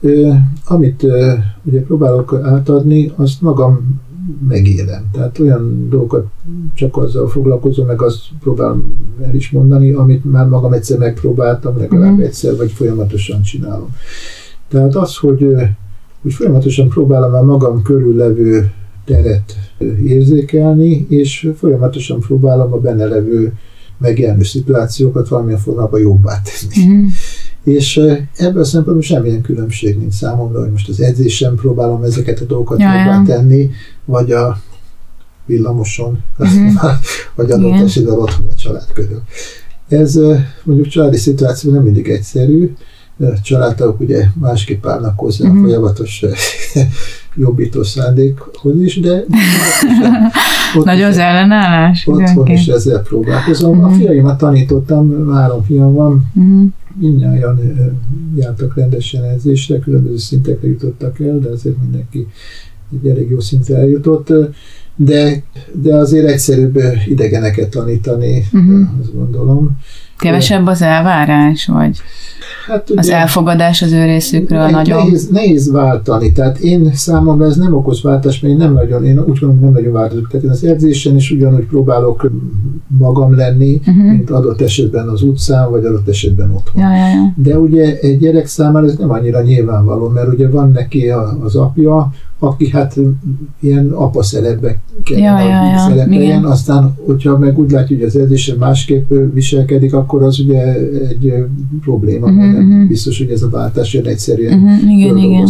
uh, amit uh, ugye próbálok átadni, azt magam megélem. Tehát olyan dolgokat csak azzal foglalkozom, meg azt próbálom el is mondani, amit már magam egyszer megpróbáltam, legalább uh-huh. egyszer, vagy folyamatosan csinálom. Tehát az, hogy, hogy folyamatosan próbálom a magam körül levő teret érzékelni, és folyamatosan próbálom a benne levő megjelenő szituációkat valamilyen formában jobbá tenni. Uh-huh. És ebből a szempontból semmilyen különbség nincs számomra, hogy most az edzésen próbálom ezeket a dolgokat ja, jobbá tenni, vagy a villamoson, uh-huh. vagy adott esetben otthon a család körül. Ez mondjuk családi szituáció nem mindig egyszerű, családtagok ugye másképp állnak hozzá uh-huh. a folyamatos jobbító szándékhoz is, de Nagy az ellenállás. Otthon is ezzel próbálkozom. Uh-huh. A mhm. fiaimat tanítottam, három fiam van, uh-huh. mindnyáján jártak rendesen edzésre, különböző szintekre jutottak el, de azért mindenki egy elég jó szintre eljutott, de, de azért egyszerűbb idegeneket tanítani, uh-huh. azt gondolom. Kevesebb az elvárás, vagy hát ugye, az elfogadás az ő részükről ne, nagyobb? Nehéz, nehéz váltani, tehát én számomra ez nem okoz váltást, mert én nem nagyon, én úgy gondolom, nem nagyon változok. Tehát én az edzésen is ugyanúgy próbálok magam lenni, uh-huh. mint adott esetben az utcán, vagy adott esetben otthon. Ja, ja, ja. De ugye egy gyerek számára ez nem annyira nyilvánvaló, mert ugye van neki az apja, aki hát ilyen apa szerepbe kell, ja, ja, ja. szerepeljen, aztán hogyha meg úgy látja, hogy az edzésen másképp viselkedik, akkor az ugye egy probléma, uh-huh, mert nem uh-huh. biztos, hogy ez a váltás olyan egyszerűen uh-huh, igen, igen.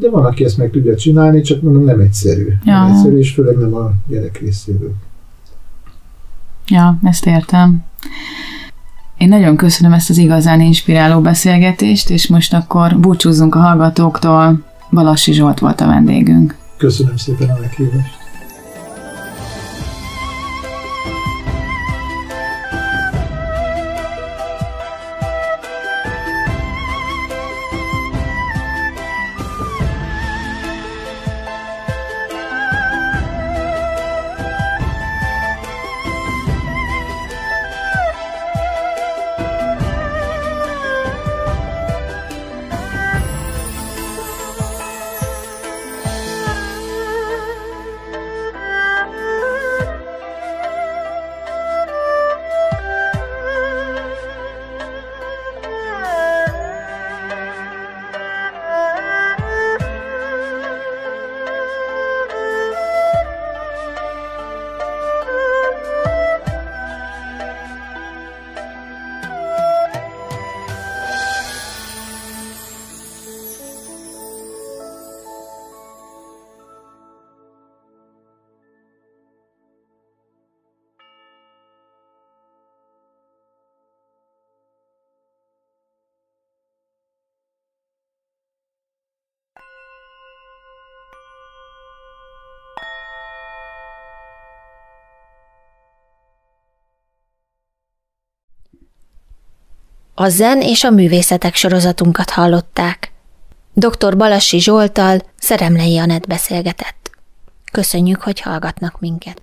De van, aki ezt meg tudja csinálni, csak mondom, nem egyszerű. Ja. Nem egyszerű, és főleg nem a gyerek részéről. Ja, ezt értem. Én nagyon köszönöm ezt az igazán inspiráló beszélgetést, és most akkor búcsúzzunk a hallgatóktól. Balassi Zsolt volt a vendégünk. Köszönöm szépen a meghívást. A Zen és a művészetek sorozatunkat hallották. Dr. Balassi Zsoltal Szeremlei Anett beszélgetett. Köszönjük, hogy hallgatnak minket.